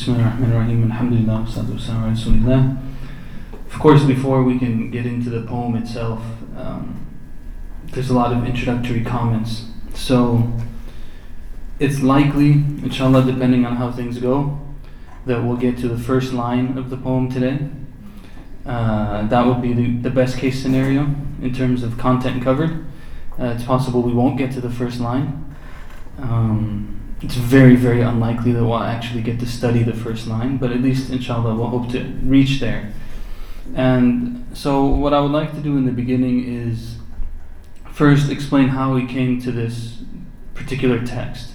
Bismillahirrahmanirrahim. Alhamdulillah. Of course, before we can get into the poem itself, um, there's a lot of introductory comments. So, it's likely, inshallah, depending on how things go, that we'll get to the first line of the poem today. Uh, that would be the, the best case scenario in terms of content covered. Uh, it's possible we won't get to the first line. Um, it's very, very unlikely that we'll actually get to study the first line, but at least, inshallah, we'll hope to reach there. And so, what I would like to do in the beginning is first explain how we came to this particular text.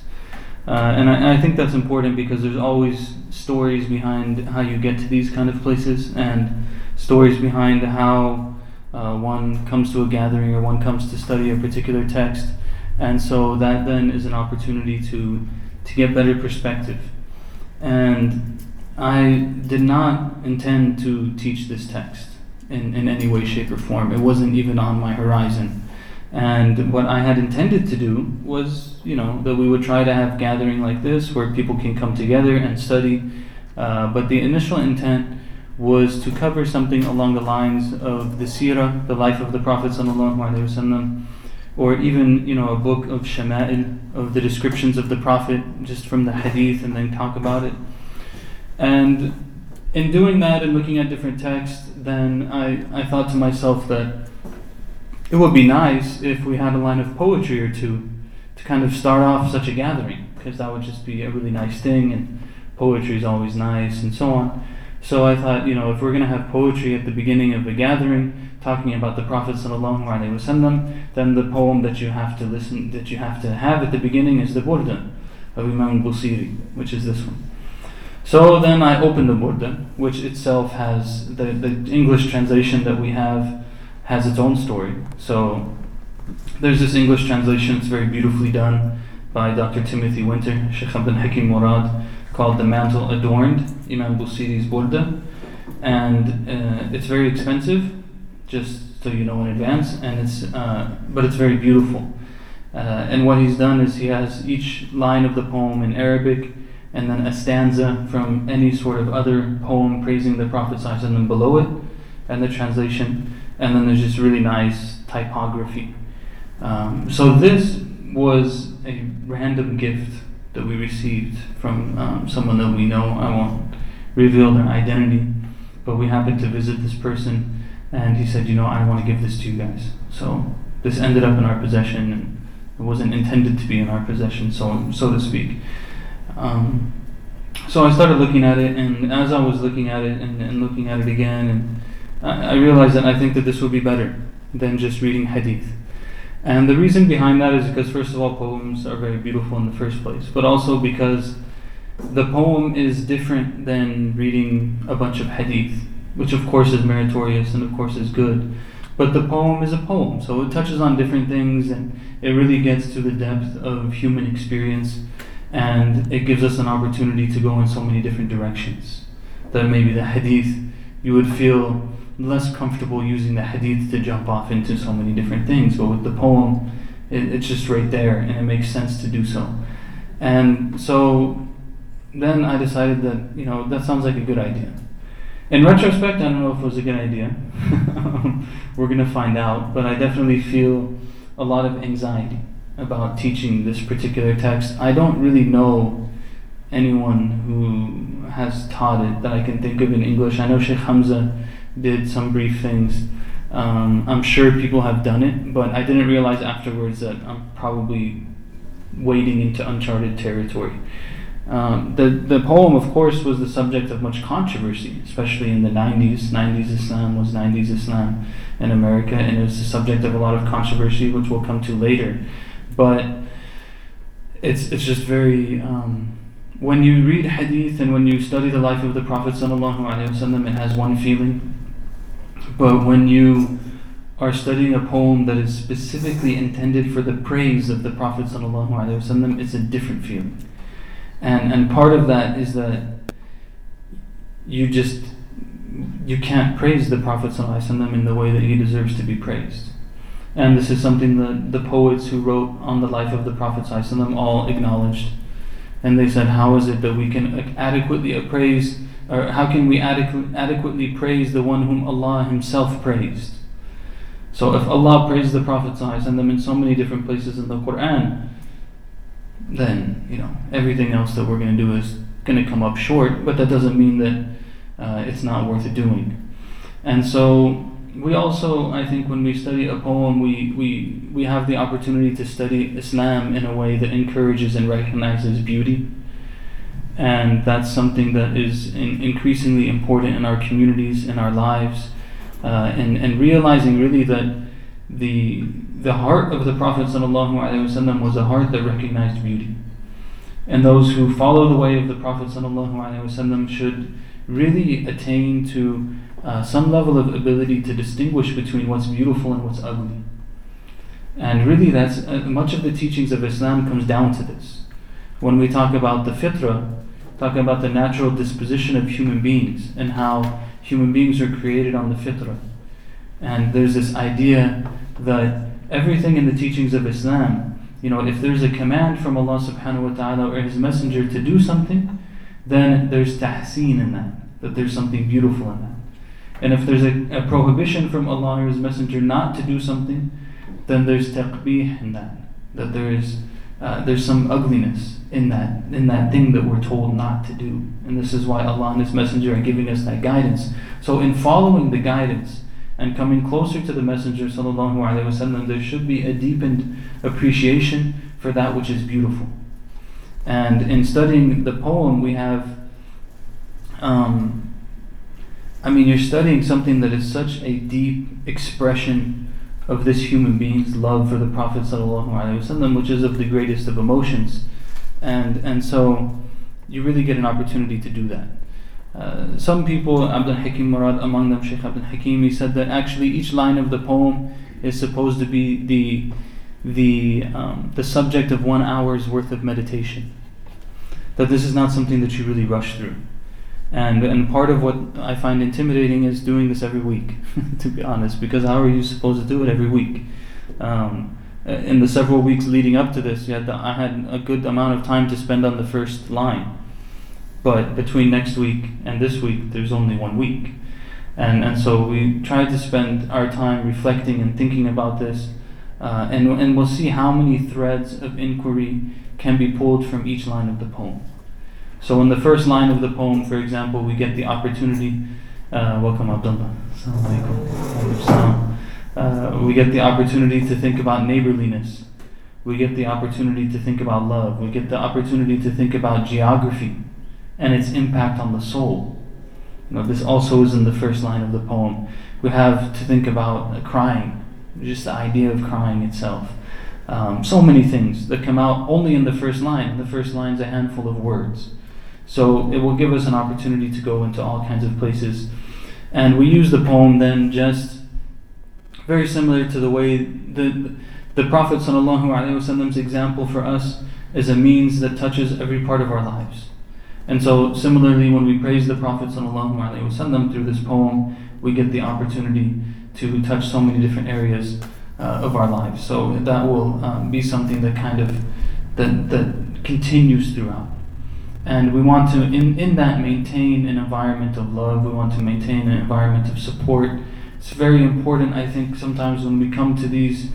Uh, and I, I, think that's important because there's always stories behind how you get to these kind of places and stories behind how uh, one comes to a gathering or one comes to study a particular text. And so that then is an opportunity to, to get better perspective. And I did not intend to teach this text in, in any way, shape, or form. It wasn't even on my horizon. And what I had intended to do was, you know, that we would try to have gathering like this where people can come together and study. Uh, but the initial intent was to cover something along the lines of the seerah, the life of the Prophet sallallahu or even you know a book of shama'il of the descriptions of the Prophet just from the hadith and then talk about it. And in doing that and looking at different texts, then I, I thought to myself that it would be nice if we had a line of poetry or two to kind of start off such a gathering, because that would just be a really nice thing, and poetry is always nice, and so on. So I thought, you know, if we're going to have poetry at the beginning of the gathering, talking about the Prophet wasallam, then the poem that you have to listen, that you have to have at the beginning is the Burda of Imam Busiri, which is this one. So then I opened the Burda, which itself has the, the English translation that we have has its own story. So there's this English translation, it's very beautifully done by Dr. Timothy Winter, Sheikh Abdul Hakim Murad, called The Mantle Adorned, Imam Busiri's Burda. And uh, it's very expensive, just so you know in advance, and it's, uh, but it's very beautiful. Uh, and what he's done is he has each line of the poem in Arabic, and then a stanza from any sort of other poem praising the Prophet and below it, and the translation, and then there's just really nice typography. Um, so this was a random gift that we received from um, someone that we know. I won't reveal their identity, but we happened to visit this person, and he said, "You know, I want to give this to you guys." So this ended up in our possession, and it wasn't intended to be in our possession, so so to speak. Um, so I started looking at it, and as I was looking at it and, and looking at it again, and I, I realized that I think that this would be better than just reading hadith. And the reason behind that is because, first of all, poems are very beautiful in the first place, but also because the poem is different than reading a bunch of hadith, which of course is meritorious and of course is good. But the poem is a poem, so it touches on different things and it really gets to the depth of human experience and it gives us an opportunity to go in so many different directions. That maybe the hadith, you would feel less comfortable using the hadith to jump off into so many different things, but with the poem, it, it's just right there and it makes sense to do so. And so then I decided that, you know, that sounds like a good idea. In retrospect, I don't know if it was a good idea. We're going to find out, but I definitely feel a lot of anxiety about teaching this particular text. I don't really know anyone who has taught it that I can think of in English. I know Sheikh Hamza did some brief things. Um, I'm sure people have done it, but I didn't realize afterwards that I'm probably wading into uncharted territory. Um, the, the poem, of course, was the subject of much controversy, especially in the 90s. 90s Islam was 90s Islam in America, and it was the subject of a lot of controversy, which we'll come to later but it's it's just very um, when you read hadith and when you study the life of the Prophet wasallam, it has one feeling. But when you are studying a poem that is specifically intended for the praise of the Prophet wasallam, it's a different feeling. And and part of that is that you just you can't praise the Prophet wasallam in the way that he deserves to be praised. And this is something that the poets who wrote on the life of the Prophet ﷺ all acknowledged. And they said, How is it that we can adequately appraise, or how can we adequ- adequately praise the one whom Allah Himself praised? So if Allah praised the Prophet them in so many different places in the Quran, then you know everything else that we're going to do is going to come up short. But that doesn't mean that uh, it's not worth doing. And so we also, I think, when we study a poem, we, we, we have the opportunity to study Islam in a way that encourages and recognizes beauty. And that's something that is in, increasingly important in our communities, in our lives, uh, and, and realizing really that the, the heart of the Prophet ﷺ was a heart that recognized beauty. And those who follow the way of the Prophet ﷺ should really attain to uh, some level of ability to distinguish between what's beautiful and what's ugly. And really, that's uh, much of the teachings of Islam comes down to this. When we talk about the fitrah, talking about the natural disposition of human beings and how human beings are created on the fitrah. And there's this idea that everything in the teachings of Islam, you know, if there's a command from Allah subhanahu wa ta'ala or His Messenger to do something, then there's tahseen in that, that there's something beautiful in that. And if there's a, a prohibition from Allah or His Messenger not to do something, then there's taqbih in that. That there is uh, there's some ugliness in that in that thing that we're told not to do. And this is why Allah and His Messenger are giving us that guidance. So in following the guidance and coming closer to the Messenger wasallam, there should be a deepened appreciation for that which is beautiful. And in studying the poem, we have um, I mean, you're studying something that is such a deep expression of this human being's love for the Prophet ﷺ, which is of the greatest of emotions. And, and so you really get an opportunity to do that. Uh, some people, Abdul Hakim Murad, among them Sheikh Abdul Hakim, he said that actually each line of the poem is supposed to be the, the, um, the subject of one hour's worth of meditation. That this is not something that you really rush through. And, and part of what I find intimidating is doing this every week, to be honest, because how are you supposed to do it every week? Um, in the several weeks leading up to this, had the, I had a good amount of time to spend on the first line. But between next week and this week, there's only one week. And, and so we tried to spend our time reflecting and thinking about this. Uh, and, and we'll see how many threads of inquiry can be pulled from each line of the poem. So in the first line of the poem, for example, we get the opportunity. Uh, welcome, Abdullah. Uh, we get the opportunity to think about neighborliness. We get the opportunity to think about love. We get the opportunity to think about geography and its impact on the soul. You know, this also is in the first line of the poem. We have to think about crying, just the idea of crying itself. Um, so many things that come out only in the first line. The first line is a handful of words. So it will give us an opportunity to go into all kinds of places. And we use the poem then just very similar to the way the, the Prophet Wasallam's example for us is a means that touches every part of our lives. And so, similarly, when we praise the Prophet Wasallam through this poem, we get the opportunity to touch so many different areas uh, of our lives. So that will um, be something that kind of that, that continues throughout. And we want to, in, in that, maintain an environment of love. We want to maintain an environment of support. It's very important, I think, sometimes when we come to these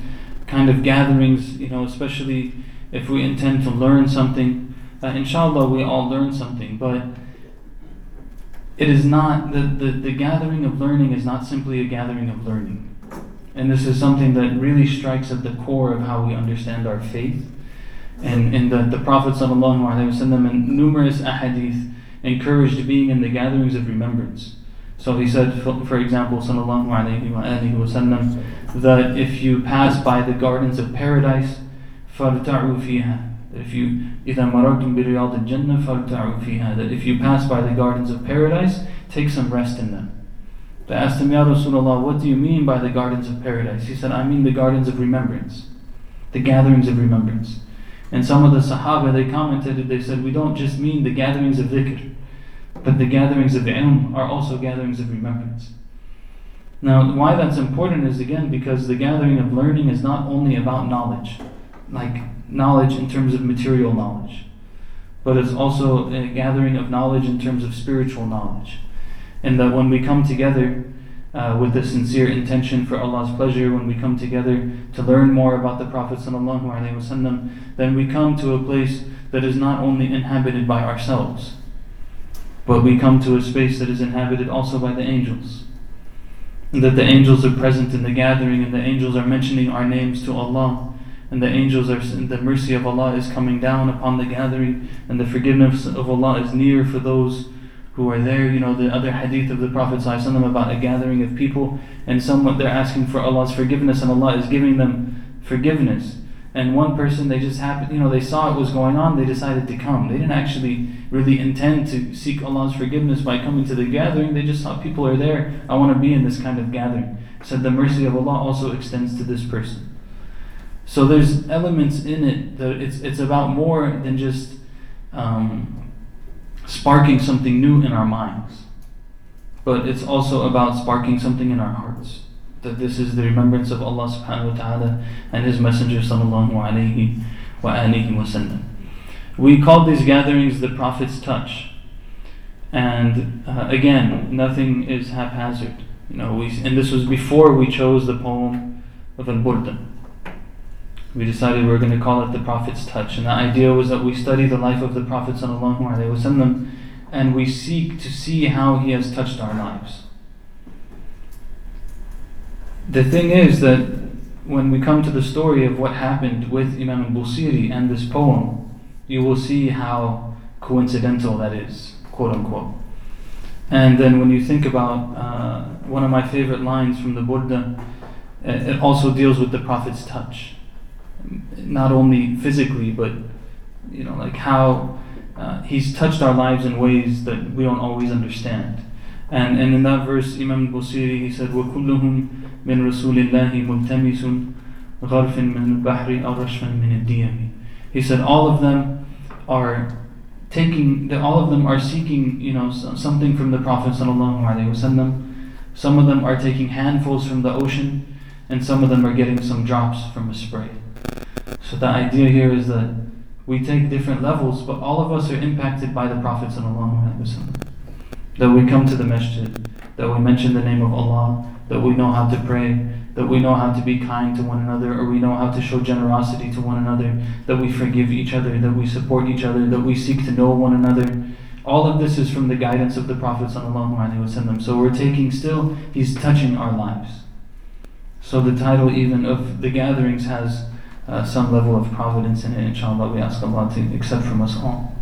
kind of gatherings, you know, especially if we intend to learn something. Uh, inshallah, we all learn something, but it is not, the, the, the gathering of learning is not simply a gathering of learning. And this is something that really strikes at the core of how we understand our faith and, and the, the Prophet ﷺ in numerous ahadith encouraged being in the gatherings of remembrance. So he said, for, for example, وسلم, that if you pass by the gardens of paradise, فَارْتَعُوا فِيهَا if you إِذَا مَرَرْتُمْ بِرِيَاضِ الْجَنَّةِ فَارْتَعُوا فِيهَا That if you pass by the gardens of paradise, take some rest in them. They asked him, Ya Rasulullah, what do you mean by the gardens of paradise? He said, I mean the gardens of remembrance, the gatherings of remembrance. And some of the Sahaba, they commented, they said, we don't just mean the gatherings of dhikr, but the gatherings of ilm are also gatherings of remembrance. Now, why that's important is again because the gathering of learning is not only about knowledge, like knowledge in terms of material knowledge, but it's also a gathering of knowledge in terms of spiritual knowledge. And that when we come together uh, with a sincere intention for Allah's pleasure, when we come together to learn more about the Prophet ﷺ, then we come to a place that is not only inhabited by ourselves, but we come to a space that is inhabited also by the angels. And that the angels are present in the gathering, and the angels are mentioning our names to Allah and the angels are the mercy of Allah is coming down upon the gathering and the forgiveness of Allah is near for those who are there. You know the other hadith of the prophet ﷺ about a gathering of people and someone they're asking for Allah's forgiveness and Allah is giving them forgiveness. And one person they just happened you know they saw it was going on they decided to come. They didn't actually really intend to seek Allah's forgiveness by coming to the gathering. They just saw people are there I want to be in this kind of gathering. Said the mercy of Allah also extends to this person so there's elements in it that it's it's about more than just um, sparking something new in our minds, but it's also about sparking something in our hearts. That this is the remembrance of Allah subhanahu wa ta'ala and His Messenger sallallahu alayhi wa wasallam. We call these gatherings the Prophet's touch. And uh, again, nothing is haphazard. You know, we, and this was before we chose the poem of Al-Burda we decided we were going to call it the Prophet's Touch. And the idea was that we study the life of the Prophet them, and we seek to see how he has touched our lives. The thing is that when we come to the story of what happened with Imam al Busiri and this poem, you will see how coincidental that is, quote unquote. And then when you think about uh, one of my favorite lines from the Burda, uh, it also deals with the Prophet's touch not only physically, but you know, like how uh, he's touched our lives in ways that we don't always understand. And, and in that verse, Imam Busiri, he said, وَكُلُّهُم مِّن رَسُولِ اللَّهِ مُلْتَمِسٌ غَرْفٍ مِّن الْبَحْرِ أَوْ رَشْفًا مِّن الدِّيَمِ He said, all of them are taking, all of them are seeking, you know, something from the Prophet sallallahu alaihi wasallam. Some of them are taking handfuls from the ocean, and some of them are getting some drops from a spray. so the idea here is that we take different levels, but all of us are impacted by the Prophet That we come to the masjid, that we mention the name of Allah, that we know how to pray, that we know how to be kind to one another, or we know how to show generosity to one another, that we forgive each other, that we support each other, that we seek to know one another. All of this is from the guidance of the Prophet. So we're taking still, he's touching our lives. So the title even of the gatherings has uh, some level of providence in it, inshallah. We ask Allah to accept from us all.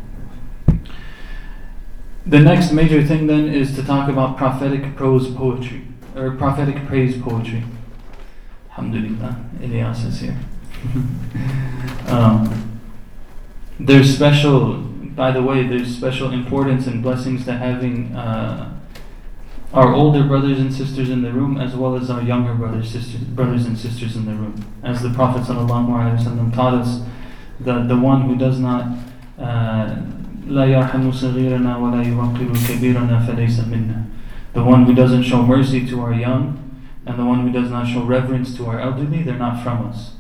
The next major thing then is to talk about prophetic prose poetry, or prophetic praise poetry. Alhamdulillah, Ilyas is here. um, there's special, by the way, there's special importance and blessings to having uh, our older brothers and sisters in the room, as well as our younger brothers, brothers and sisters in the room. As the Prophet ﷺ taught us, that the one who does not uh, the one who doesn't show mercy to our young and the one who does not show reverence to our elderly, they're not from us.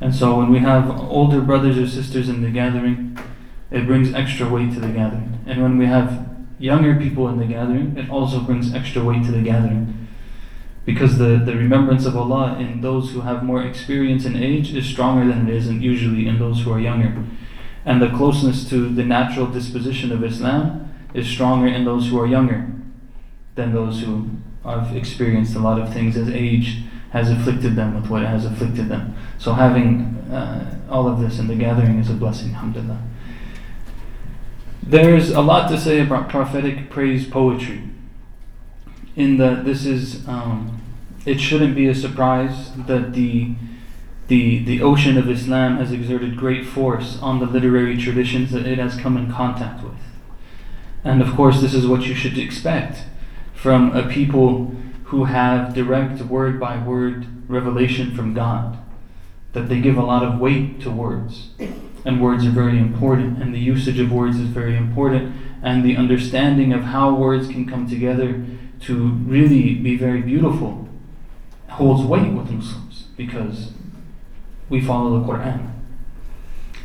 And so when we have older brothers or sisters in the gathering, it brings extra weight to the gathering. And when we have younger people in the gathering, it also brings extra weight to the gathering. Because the, the remembrance of Allah in those who have more experience in age is stronger than it is in, usually in those who are younger. And the closeness to the natural disposition of Islam is stronger in those who are younger than those who have experienced a lot of things as age has afflicted them with what has afflicted them. So having uh, all of this in the gathering is a blessing, alhamdulillah. There's a lot to say about prophetic praise poetry. In that this is, um, it shouldn't be a surprise that the the the ocean of Islam has exerted great force on the literary traditions that it has come in contact with. And of course, this is what you should expect from a people who have direct word by word revelation from God, that they give a lot of weight to words and words are very important, and the usage of words is very important, and the understanding of how words can come together to really be very beautiful holds weight with Muslims because we follow the Quran.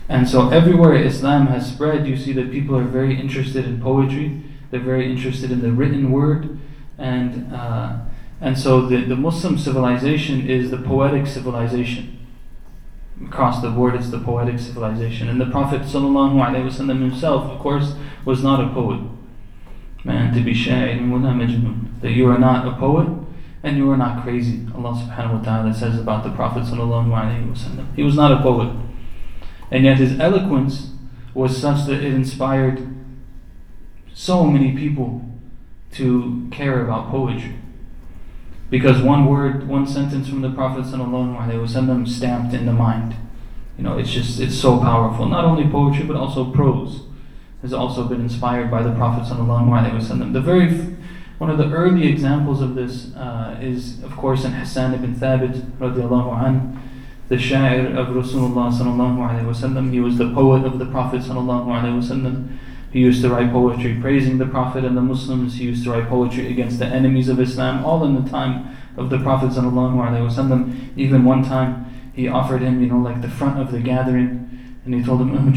And so everywhere Islam has spread, you see that people are very interested in poetry. They're very interested in the written word, and uh, and so the, the Muslim civilization is the poetic civilization. Across the board, it's the poetic civilization. And the Prophet ﷺ himself, of course, was not a poet. Man, to be sha'ir that you are not a poet and you are not crazy. Allah subhanahu wa ta'ala says about the Prophet ﷺ. He was not a poet. And yet his eloquence was such that it inspired so many people to care about poetry. Because one word, one sentence from the Prophet ﷺ stamped in the mind. You know, it's just, it's so powerful. Not only poetry, but also prose has also been inspired by the Prophet ﷺ. The very, one of the early examples of this uh, is, of course, in Hassan ibn Thabit radiallahu anh, the sha'ir of Rasulullah sallallahu alaihi wasalam. He was the poet of the Prophet sallallahu he used to write poetry praising the Prophet and the Muslims. He used to write poetry against the enemies of Islam, all in the time of the Prophet. Even one time he offered him, you know, like the front of the gathering, and he told him,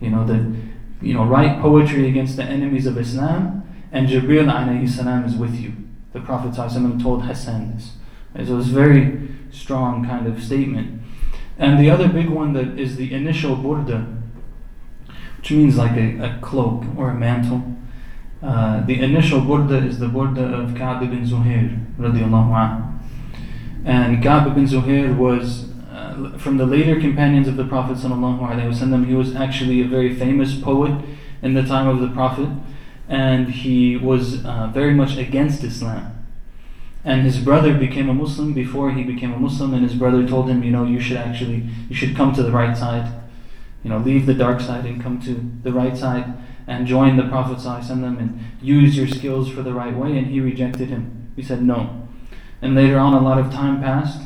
You know, that you know, write poetry against the enemies of Islam, and Jibril alayhi salam is with you. The Prophet told Hassan this. So it's a very strong kind of statement. And the other big one that is the initial burda which means like a, a cloak or a mantle. Uh, the initial burda is the burda of Ka'b ibn Zuhair radiallahu anhu. And Ka'b ibn Zuhair was uh, from the later companions of the Prophet sallallahu alaihi wasallam. He was actually a very famous poet in the time of the Prophet, and he was uh, very much against Islam. And his brother became a Muslim before he became a Muslim, and his brother told him, you know, you should actually you should come to the right side you know, leave the dark side and come to the right side and join the Prophet and use your skills for the right way. And he rejected him. He said no. And later on, a lot of time passed,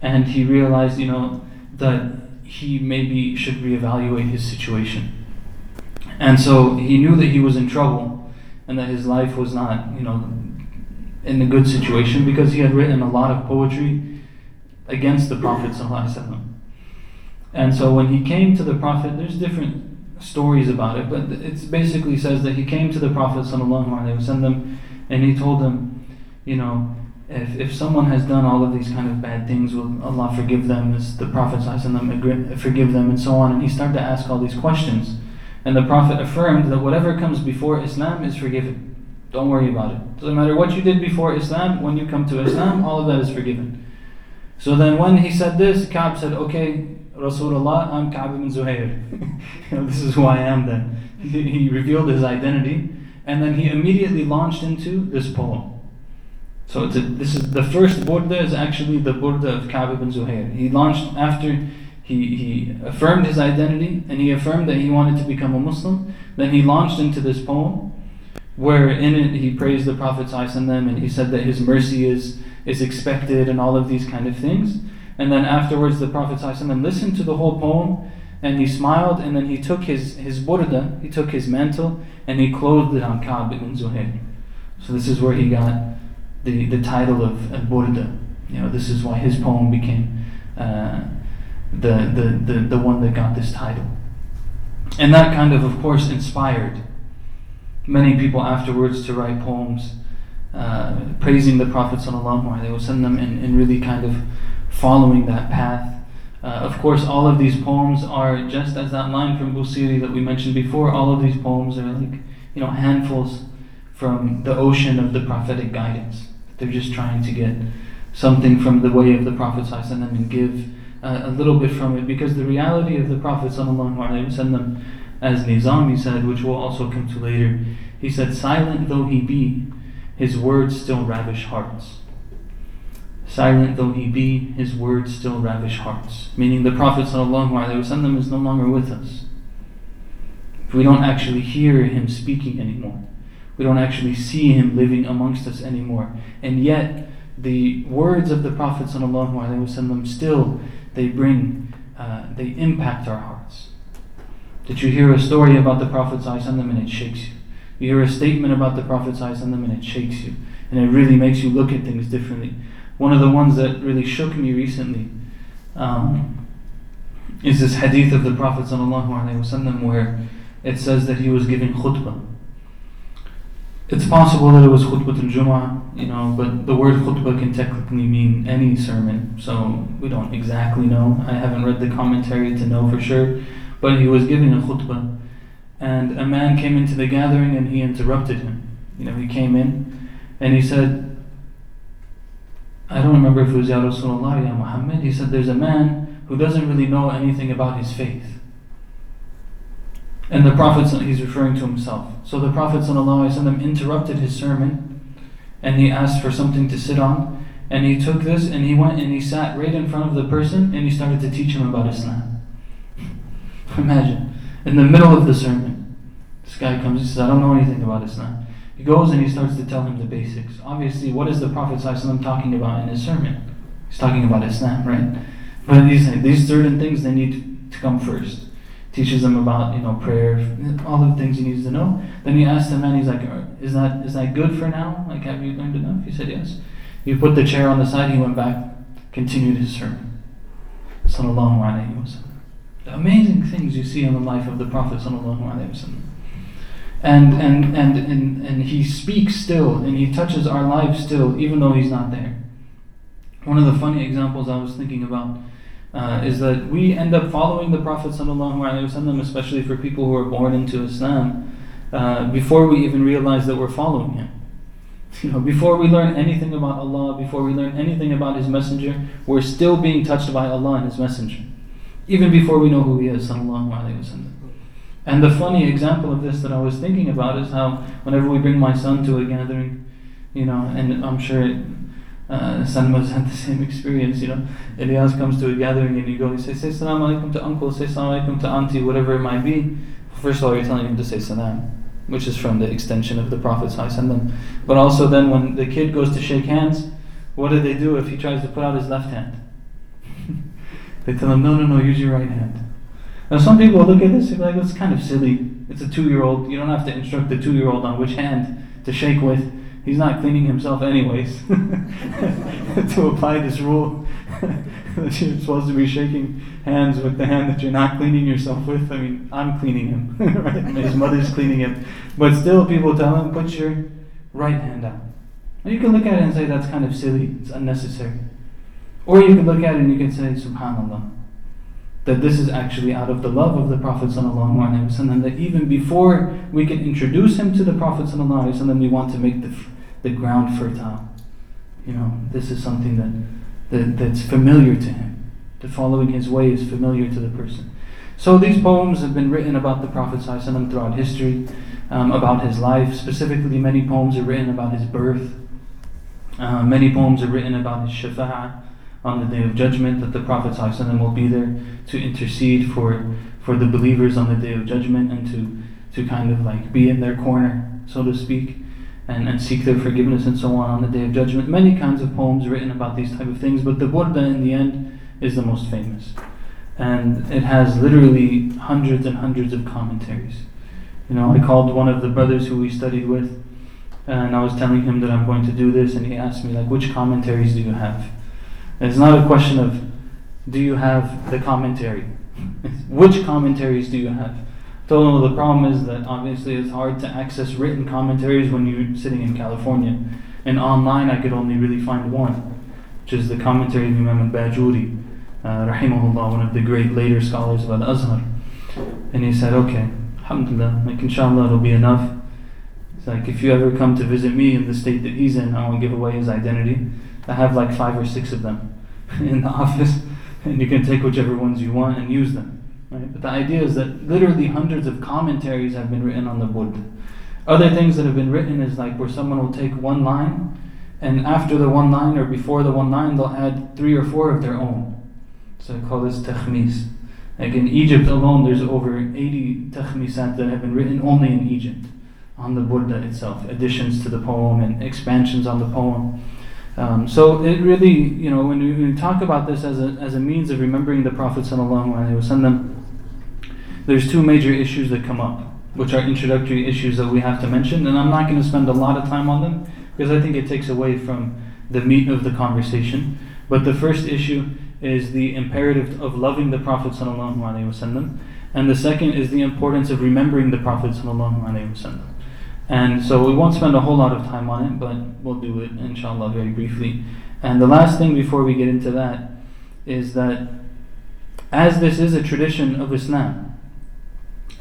and he realized, you know, that he maybe should reevaluate his situation. And so he knew that he was in trouble and that his life was not, you know, in a good situation because he had written a lot of poetry against the Prophet. And so when he came to the Prophet, there's different stories about it, but it basically says that he came to the Prophet وسلم, and he told him, you know, if, if someone has done all of these kind of bad things, will Allah forgive them? As the Prophet وسلم, forgive them, and so on. And he started to ask all these questions. And the Prophet affirmed that whatever comes before Islam is forgiven. Don't worry about it. Doesn't matter what you did before Islam, when you come to Islam, all of that is forgiven. So then when he said this, Ka'b said, okay, Rasulullah, I'm Ka'b ibn Zuhair. this is who I am then. He, revealed his identity, and then he immediately launched into this poem. So a, this is the first burda is actually the burda of Ka'b ibn Zuhair. He launched after he, he affirmed his identity and he affirmed that he wanted to become a Muslim. Then he launched into this poem where in it he praised the Prophet and he said that his mercy is, is expected and all of these kind of things. And then afterwards, the Prophet ﷺ listened to the whole poem and he smiled and then he took his, his burda, he took his mantle and he clothed it on Ka'b ibn Zuhair. So this is where he got the, the title of burda. You know, this is why his poem became uh, the, the, the, the one that got this title. And that kind of, of course, inspired many people afterwards to write poems uh, praising the Prophet ﷺ and, and really kind of following that path. Uh, of course, all of these poems are just as that line from Busiri that we mentioned before. All of these poems are like, you know, handfuls from the ocean of the prophetic guidance. They're just trying to get something from the way of the Prophet ﷺ and give uh, a little bit from it because the reality of the Prophet ﷺ, as Nizami said, which we'll also come to later, he said, Silent though he be, his words still ravish hearts. Silent though he be, his words still ravish hearts. Meaning the Prophet ﷺ is no longer with us. If we don't actually hear him speaking anymore, we don't actually see him living amongst us anymore. And yet, the words of the Prophet ﷺ still, they bring, uh, they impact our hearts. That you hear a story about the Prophet ﷺ and it shakes you. You hear a statement about the Prophet ﷺ and it shakes you. And it really makes you look at things differently one of the ones that really shook me recently um, is this hadith of the Prophet ﷺ where it says that he was giving khutbah. It's possible that it was khutbah al-Jum'ah, you know, but the word khutbah can technically mean any sermon, so we don't exactly know. I haven't read the commentary to know for sure, but he was giving a khutbah, and a man came into the gathering and he interrupted him. You know, he came in and he said, I don't remember if it was Ya Rasulullah, Ya Muhammad. He said, There's a man who doesn't really know anything about his faith. And the Prophet, he's referring to himself. So the Prophet interrupted his sermon and he asked for something to sit on. And he took this and he went and he sat right in front of the person and he started to teach him about Islam. Imagine, in the middle of the sermon, this guy comes and says, I don't know anything about Islam. He goes and he starts to tell him the basics. Obviously, what is the Prophet ﷺ talking about in his sermon? He's talking about Islam, right? But these, these certain things, they need to come first teaches them about you know prayer, all the things he needs to know. Then he asked the man, he's like, "Is that is that good for now? Like, have you learned enough?" He said, "Yes." He put the chair on the side. He went back, continued his sermon. Sallallahu alaihi wasallam. The amazing things you see in the life of the Prophet sallallahu alaihi wasallam. And, and, and, and, and he speaks still, and he touches our lives still, even though he's not there. One of the funny examples I was thinking about uh, is that we end up following the Prophet ﷺ, especially for people who are born into Islam, uh, before we even realize that we're following him. You know, before we learn anything about Allah, before we learn anything about His Messenger, we're still being touched by Allah and His Messenger, even before we know who He is. And the funny example of this that I was thinking about is how whenever we bring my son to a gathering, you know, and I'm sure uh, Salma's had the same experience, you know. Ilyas comes to a gathering and you go, you say, say salam alaikum to uncle, say salam alaikum to auntie, whatever it might be. First of all, you're telling him to say salam, which is from the extension of the Prophet them. But also then when the kid goes to shake hands, what do they do if he tries to put out his left hand? they tell him, no, no, no, use your right hand. Now some people look at this and be like, it's kind of silly. It's a two-year-old. You don't have to instruct the two-year-old on which hand to shake with. He's not cleaning himself anyways. to apply this rule that you're supposed to be shaking hands with the hand that you're not cleaning yourself with. I mean, I'm cleaning him, right? His mother's cleaning him. But still, people tell him, put your right hand out. And you can look at it and say, that's kind of silly, it's unnecessary. Or you can look at it and you can say, Subhanallah that this is actually out of the love of the Prophet ﷺ, that even before we can introduce him to the Prophet ﷺ, we want to make the, the ground fertile. You know, this is something that, that that's familiar to him. The following his way is familiar to the person. So these poems have been written about the Prophet ﷺ throughout history, um, about his life. Specifically, many poems are written about his birth. Uh, many poems are written about his shafa'ah, on the day of judgment, that the Prophet will be there to intercede for, for the believers on the day of judgment and to, to kind of like be in their corner, so to speak, and, and seek their forgiveness and so on on the day of judgment. Many kinds of poems written about these type of things, but the Burda in the end is the most famous. And it has literally hundreds and hundreds of commentaries. You know, I called one of the brothers who we studied with, and I was telling him that I'm going to do this, and he asked me, like, which commentaries do you have? It's not a question of do you have the commentary? Which commentaries do you have? So the problem is that obviously it's hard to access written commentaries when you're sitting in California. And online I could only really find one, which is the commentary of Imam al-Bajuri, uh, rahimahullah, one of the great later scholars of Al-Azhar. And he said, okay, alhamdulillah, like inshallah it'll be enough. It's like if you ever come to visit me in the state that he's in, I won't give away his identity. I have like five or six of them in the office, and you can take whichever ones you want and use them. Right? But the idea is that literally hundreds of commentaries have been written on the Burda. Other things that have been written is like where someone will take one line, and after the one line or before the one line, they'll add three or four of their own. So I call this takhmis. Like in Egypt alone, there's over 80 takhmisat that have been written only in Egypt on the Burda itself, additions to the poem and expansions on the poem. Um, so it really, you know, when we, talk about this as a, as a means of remembering the Prophet them, there's two major issues that come up, which are introductory issues that we have to mention, and I'm not going to spend a lot of time on them because I think it takes away from the meat of the conversation. But the first issue is the imperative of loving the Prophet and the second is the importance of remembering the Prophet wasallam. And so we won't spend a whole lot of time on it, but we'll do it inshallah very briefly. And the last thing before we get into that is that as this is a tradition of Islam,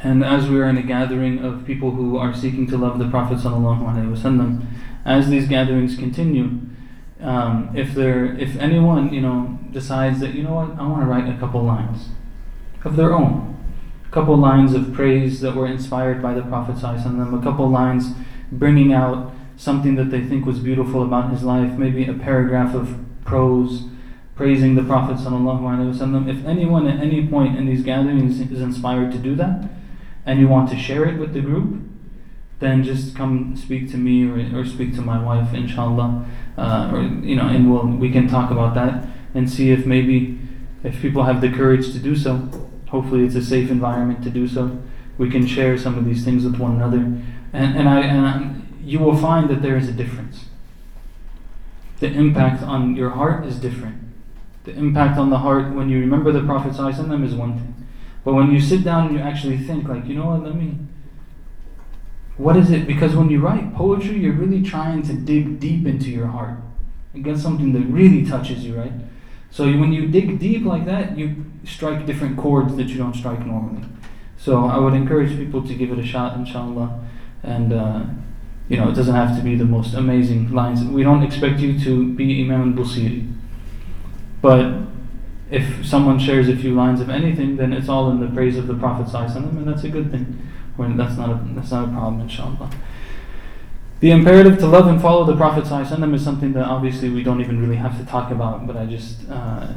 and as we are in a gathering of people who are seeking to love the Prophet as these gatherings continue, um, if there, if anyone you know decides that you know what, I want to write a couple lines of their own, a couple lines of praise that were inspired by the Prophet a couple lines bringing out something that they think was beautiful about his life, maybe a paragraph of prose praising the Prophet ﷺ. If anyone at any point in these gatherings is inspired to do that, and you want to share it with the group, then just come speak to me or, or speak to my wife, inshallah, uh, or you know, and we'll we can talk about that and see if maybe if people have the courage to do so. Hopefully, it's a safe environment to do so. We can share some of these things with one another, and and I and I, you will find that there is a difference. The impact on your heart is different. The impact on the heart when you remember the Prophet ﷺ is one thing. But when you sit down and you actually think, like, you know what, let me. What is it? Because when you write poetry, you're really trying to dig deep into your heart and get something that really touches you, right? So when you dig deep like that, you strike different chords that you don't strike normally. So I would encourage people to give it a shot, inshallah. And, uh, you know, it doesn't have to be the most amazing lines. We don't expect you to be Imam al-Busiri. But if someone shares a few lines of anything, then it's all in the praise of the Prophet and that's a good thing. That's not a, that's not a problem, inshallah. The imperative to love and follow the Prophet ﷺ is something that obviously we don't even really have to talk about, but I just, uh,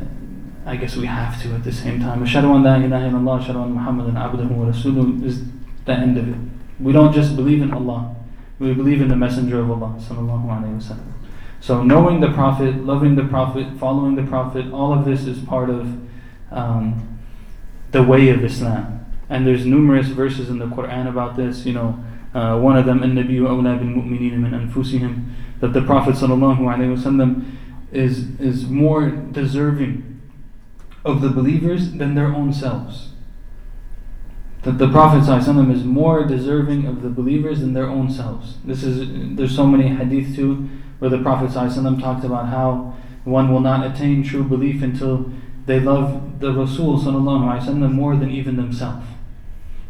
I guess we have to at the same time. Ashhadu an la ilaha illallah, ashhadu an Muhammadan abduhu wa rasuluh is the end of it. We don't just believe in Allah, we believe in the Messenger of Allah. So knowing the Prophet, loving the Prophet, following the Prophet, all of this is part of um, the way of Islam. And there's numerous verses in the Quran about this. You know, uh, one of them, النبي أولى بالمؤمنين من أنفسهم, that the Prophet وسلم, is is more deserving of the believers than their own selves. That the Prophet ﷺ is more deserving of the believers than their own selves. This is there's so many hadith too where the Prophet ﷺ talked about how one will not attain true belief until they love the Rasul ﷺ more than even themselves.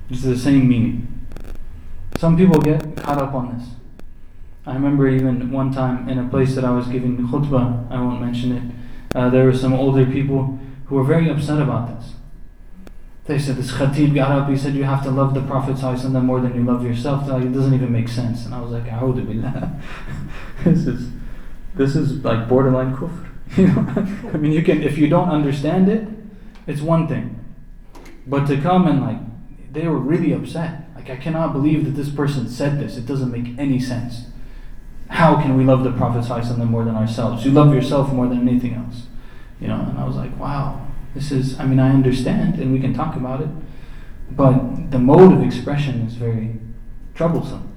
This is the same meaning. Some people get caught up on this. I remember even one time in a place that I was giving khutbah, I won't mention it, uh, there were some older people who were very upset about this. They said, this khatib got up, he said, you have to love the Prophet more than you love yourself. Like, it doesn't even make sense. And I was like, A'udhu billah. this is, this is like borderline kufr. You know? I mean, you can, if you don't understand it, it's one thing. But to come and like, they were really upset. Like, I cannot believe that this person said this. It doesn't make any sense. How can we love the Prophet more than ourselves? You love yourself more than anything else. You know, and I was like, wow, this is, I mean, I understand and we can talk about it, but the mode of expression is very troublesome.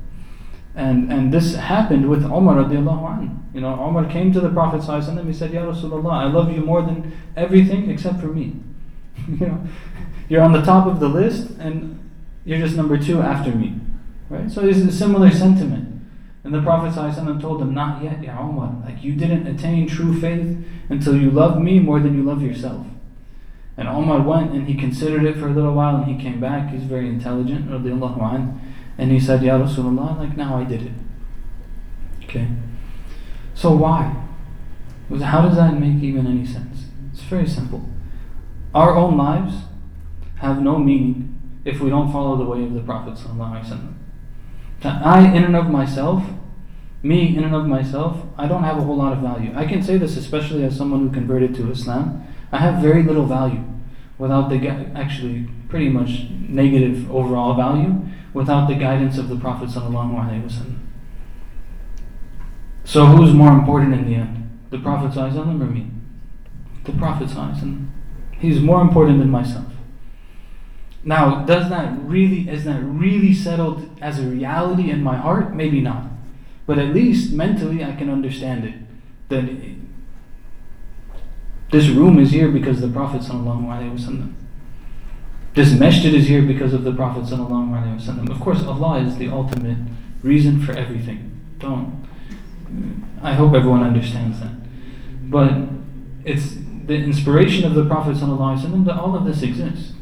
And, and this happened with Umar radiallahu. You know, Umar came to the Prophet and he said, Ya Rasulullah, I love you more than everything except for me. you know, you're on the top of the list and you're just number two after me. Right? So it's a similar sentiment. And the Prophet ﷺ told him, Not yet, Ya Umar. Like you didn't attain true faith until you love me more than you love yourself. And Omar went and he considered it for a little while and he came back. He's very intelligent, anh, and he said, Ya Rasulullah, like now I did it. Okay? So why? How does that make even any sense? It's very simple. Our own lives have no meaning if we don't follow the way of the Prophet. I, in and of myself, me in and of myself, I don't have a whole lot of value. I can say this especially as someone who converted to Islam. I have very little value without the actually pretty much negative overall value without the guidance of the Prophet So who's more important in the end? The Prophet or me? The Prophet He's more important than myself. Now, does that really is that really settled as a reality in my heart? Maybe not. But at least mentally I can understand it. That This room is here because of the Prophet ﷺ. This masjid is here because of the Prophet ﷺ. Of course, Allah is the ultimate reason for everything. Don't. I hope everyone understands that. But it's the inspiration of the Prophet ﷺ that all of this exists.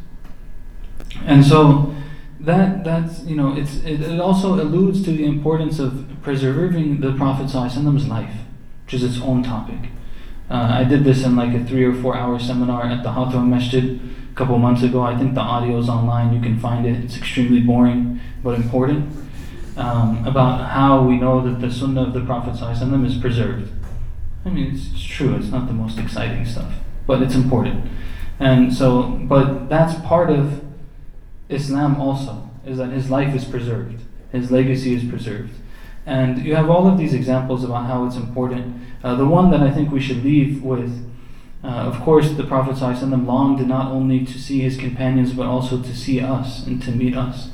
And so that that's you know it's it, it also alludes to the importance of preserving the Prophet ﷺ's life, which is its own topic. Uh, I did this in like a three or four hour seminar at the Hathor Masjid a couple months ago. I think the audio is online. You can find it. It's extremely boring but important um, about how we know that the Sunnah of the Prophet ﷺ is preserved. I mean, it's, it's true. It's not the most exciting stuff, but it's important. And so, but that's part of Islam also is that his life is preserved, his legacy is preserved. And you have all of these examples about how it's important. Uh, the one that I think we should leave with, uh, of course, the Prophet ﷺ longed not only to see his companions but also to see us and to meet us.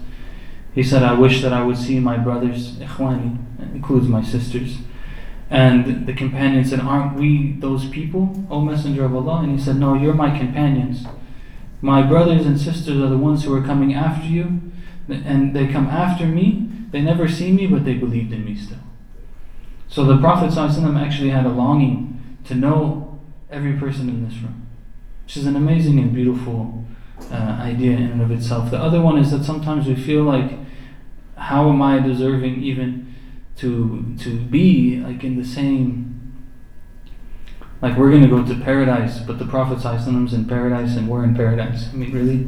He said, I wish that I would see my brothers, ikhwani, includes my sisters. And the companion said, Aren't we those people, O Messenger of Allah? And he said, No, you're my companions. My brothers and sisters are the ones who are coming after you, and they come after me. They never see me, but they believed in me still. So the Prophet ﷺ actually had a longing to know every person in this room, which is an amazing and beautiful uh, idea in and of itself. The other one is that sometimes we feel like, how am I deserving even to to be like in the same like we're gonna go to paradise, but the Prophet is in paradise and we're in paradise. I mean, really,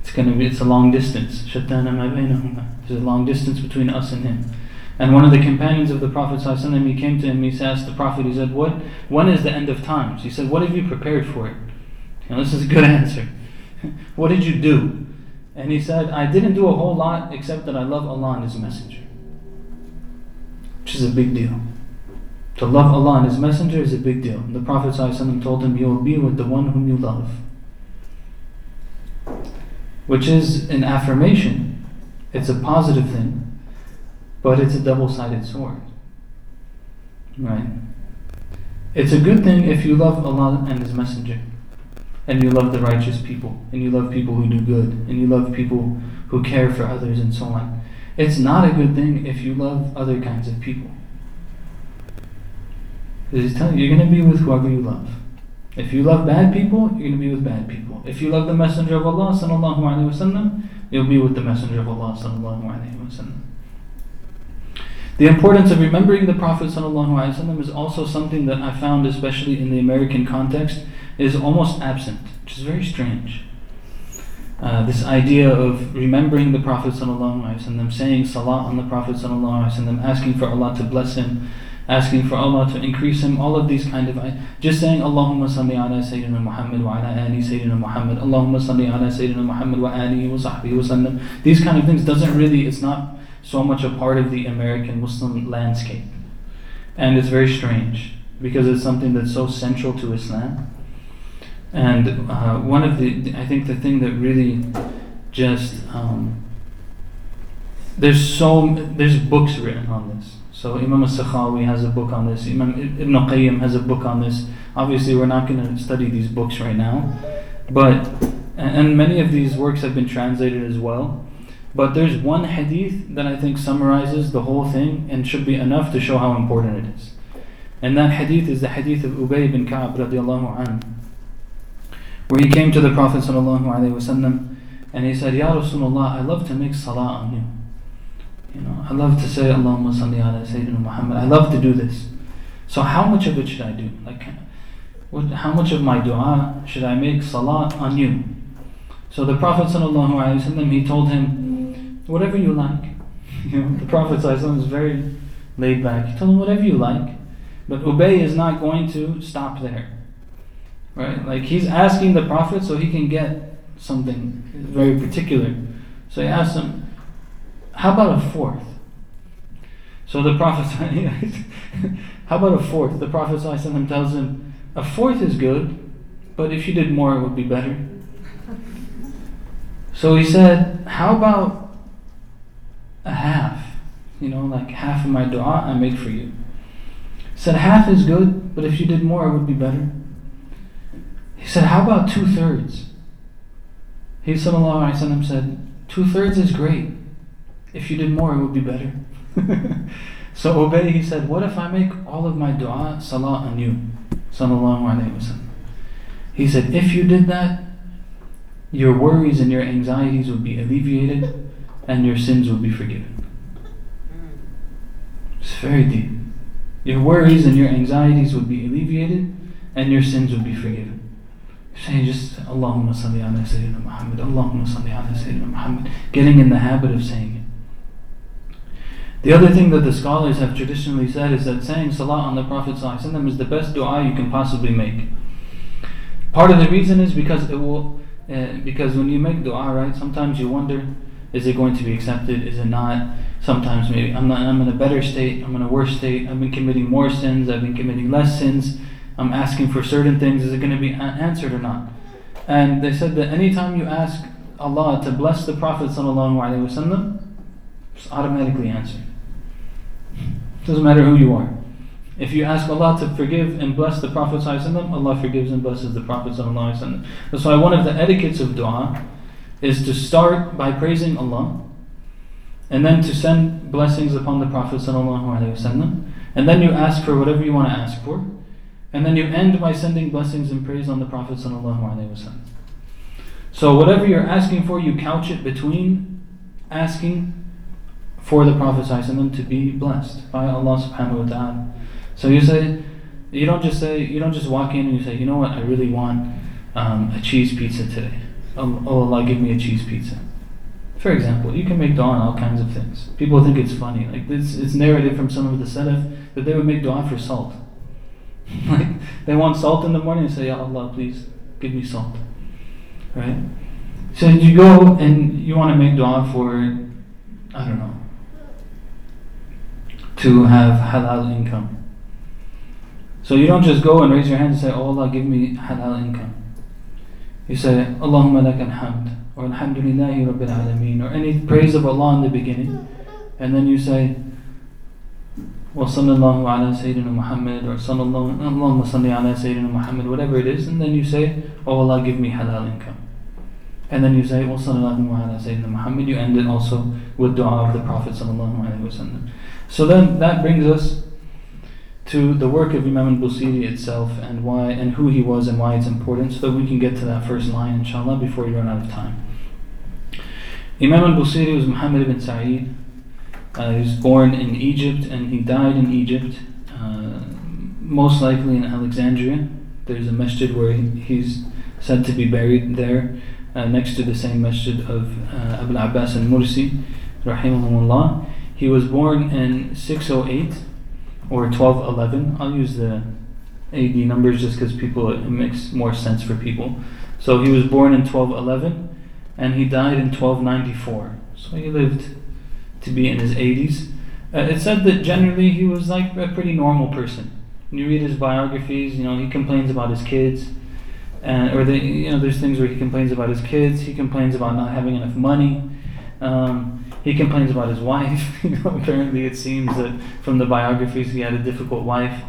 it's gonna be it's a long distance. There's a long distance between us and him. And one of the companions of the Prophet he came to him. He asked the Prophet, he said, "What? When is the end of times?" He said, "What have you prepared for it?" You this is a good answer. what did you do? And he said, "I didn't do a whole lot except that I love Allah and His Messenger." which is a big deal. To love Allah and His Messenger is a big deal. The Prophet ﷺ told him, You will be with the one whom you love. Which is an affirmation. It's a positive thing, but it's a double sided sword. Right? It's a good thing if you love Allah and His Messenger, and you love the righteous people, and you love people who do good, and you love people who care for others, and so on. It's not a good thing if you love other kinds of people. Because he's telling you, you're going to be with whoever you love. If you love bad people, you're going to be with bad people. If you love the Messenger of Allah, sallallahu alaihi wasallam, you'll be with the Messenger of Allah, sallallahu alaihi wasallam. The importance of remembering the Prophet sallallahu alaihi wasallam is also something that I found, especially in the American context, is almost absent, which is very strange. Uh, this idea of remembering the Prophet sallallahu alaihi wasallam, saying salat on the Prophet sallallahu alaihi wasallam, asking for Allah to bless him asking for Allah to increase him, all of these kind of just saying Allahumma salli ala Sayyidina Muhammad wa ala ali Sayyidina Muhammad, Allahumma salli ala Sayyidina Muhammad wa alihi wa sahbihi wa sallam. These kind of things doesn't really, it's not so much a part of the American Muslim landscape. And it's very strange because it's something that's so central to Islam and uh, one of the, I think the thing that really just, um, there's so, there's books written on this. So Imam al-Sakhawi has a book on this. Imam Ibn Qayyim has a book on this. Obviously, we're not going to study these books right now, but and many of these works have been translated as well. But there's one hadith that I think summarizes the whole thing and should be enough to show how important it is. And that hadith is the hadith of Ubay bin Ka'b radiallahu anhu, where he came to the Prophet sallallahu alaihi wasallam and he said, Ya Rasulullah, I love to make salah on you. You know, I love to say Allahumma salli ala Sayyidina Muhammad. I love to do this. So how much of it should I do? Like, what, how much of my dua should I make salat on you? So the Prophet ﷺ, he told him, whatever you like. You know, the Prophet ﷺ is very laid back. He told him whatever you like. But Ubay is not going to stop there. Right? Like he's asking the Prophet so he can get something very particular. So he asked him, how about a fourth? So the Prophet, how about a fourth? The Prophet tells him, a fourth is good, but if you did more, it would be better. So he said, how about a half? You know, like half of my dua I make for you. He said, half is good, but if you did more, it would be better. He said, how about two thirds? He said, two thirds is great, if you did more, it would be better. so Ubay, he said, What if I make all of my dua salah on you? He said, If you did that, your worries and your anxieties would be alleviated and your sins would be forgiven. It's very deep. Your worries and your anxieties would be alleviated and your sins would be forgiven. Saying just Allahumma salli ala Sayyidina Muhammad, Allahumma salli ala Sayyidina Muhammad, getting in the habit of saying it. The other thing that the scholars have traditionally said is that saying salah on the Prophet is the best dua you can possibly make. Part of the reason is because it will, uh, because when you make dua, right, sometimes you wonder, is it going to be accepted? Is it not? Sometimes maybe I'm not. I'm in a better state. I'm in a worse state. I've been committing more sins. I've been committing less sins. I'm asking for certain things. Is it going to be answered or not? And they said that anytime you ask Allah to bless the Prophet sallallahu it's automatically answered. Doesn't matter who you are. If you ask Allah to forgive and bless the Prophet Allah forgives and blesses the Prophet That's why one of the etiquettes of dua is to start by praising Allah and then to send blessings upon the Prophet and then you ask for whatever you want to ask for. And then you end by sending blessings and praise on the Prophet So whatever you're asking for, you couch it between asking for the Prophet to be blessed by Allah subhanahu wa ta'ala. So you say, you don't just say, you don't just walk in and you say, you know what, I really want um, a cheese pizza today. Oh, oh Allah, give me a cheese pizza. For example, you can make dua on all kinds of things. People think it's funny. Like this, it's narrated from some of the Salaf that they would make dua for salt. like they want salt in the morning and say, Ya Allah, please give me salt. Right? So you go and you want to make dua for, I don't know, to have halal income. So you don't just go and raise your hand and say, Oh Allah, give me halal income. You say, Allahumma lak alhamd, or Alhamdulillahi Rabbil Alameen, or any praise of Allah in the beginning. And then you say, Wa sallallahu ala Sayyidina Muhammad, or sallallahu, Allahumma salli ala Sayyidina Muhammad, whatever it is. And then you say, Oh Allah, give me halal income. And then you say, well, sallallahu ala Sayyidina Muhammad, you end it also with dua of the Prophet sallallahu alayhi wasallam. So then that brings us to the work of Imam al-Busiri itself and why and who he was and why it's important so that we can get to that first line inshallah before we run out of time. Imam al-Busiri was Muhammad ibn Sa'id. Uh, he was born in Egypt and he died in Egypt, uh, most likely in Alexandria. There's a masjid where he's said to be buried there uh, next to the same masjid of uh, Abu Abbas al-Mursi, rahimahullah. He was born in 608 or 1211. I'll use the AD numbers just because people it makes more sense for people. So he was born in 1211 and he died in 1294. So he lived to be in his 80s. Uh, it said that generally he was like a pretty normal person. When you read his biographies, you know, he complains about his kids. And, or the, you know, there's things where he complains about his kids. He complains about not having enough money. Um, he complains about his wife. apparently, it seems that from the biographies, he had a difficult wife.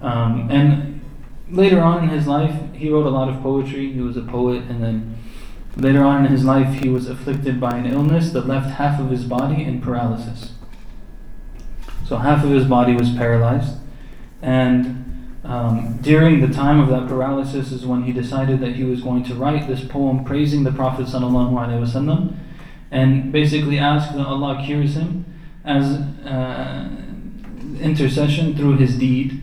Um, and later on in his life, he wrote a lot of poetry. He was a poet, and then later on in his life, he was afflicted by an illness that left half of his body in paralysis. So half of his body was paralyzed, and um, during the time of that paralysis is when he decided that he was going to write this poem praising the Prophet wasallam and basically ask that Allah cures him as uh, intercession through his deed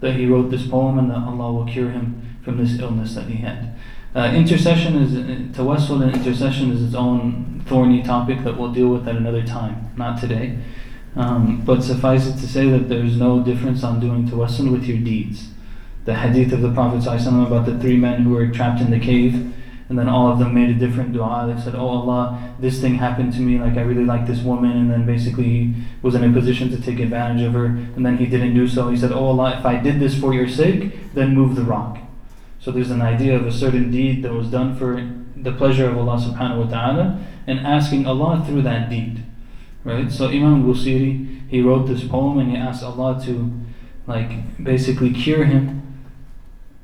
that he wrote this poem and that Allah will cure him from this illness that he had. Uh, intercession is uh, tawassul and intercession is its own thorny topic that we'll deal with at another time, not today. Um, but suffice it to say that there is no difference on doing tawassul with your deeds. The hadith of the Prophet about the three men who were trapped in the cave and then all of them made a different dua. They said, Oh Allah, this thing happened to me, like I really like this woman, and then basically he was in a position to take advantage of her, and then he didn't do so. He said, Oh Allah, if I did this for your sake, then move the rock. So there's an idea of a certain deed that was done for the pleasure of Allah subhanahu wa ta'ala, and asking Allah through that deed. Right? So Imam Busiri, he wrote this poem and he asked Allah to like basically cure him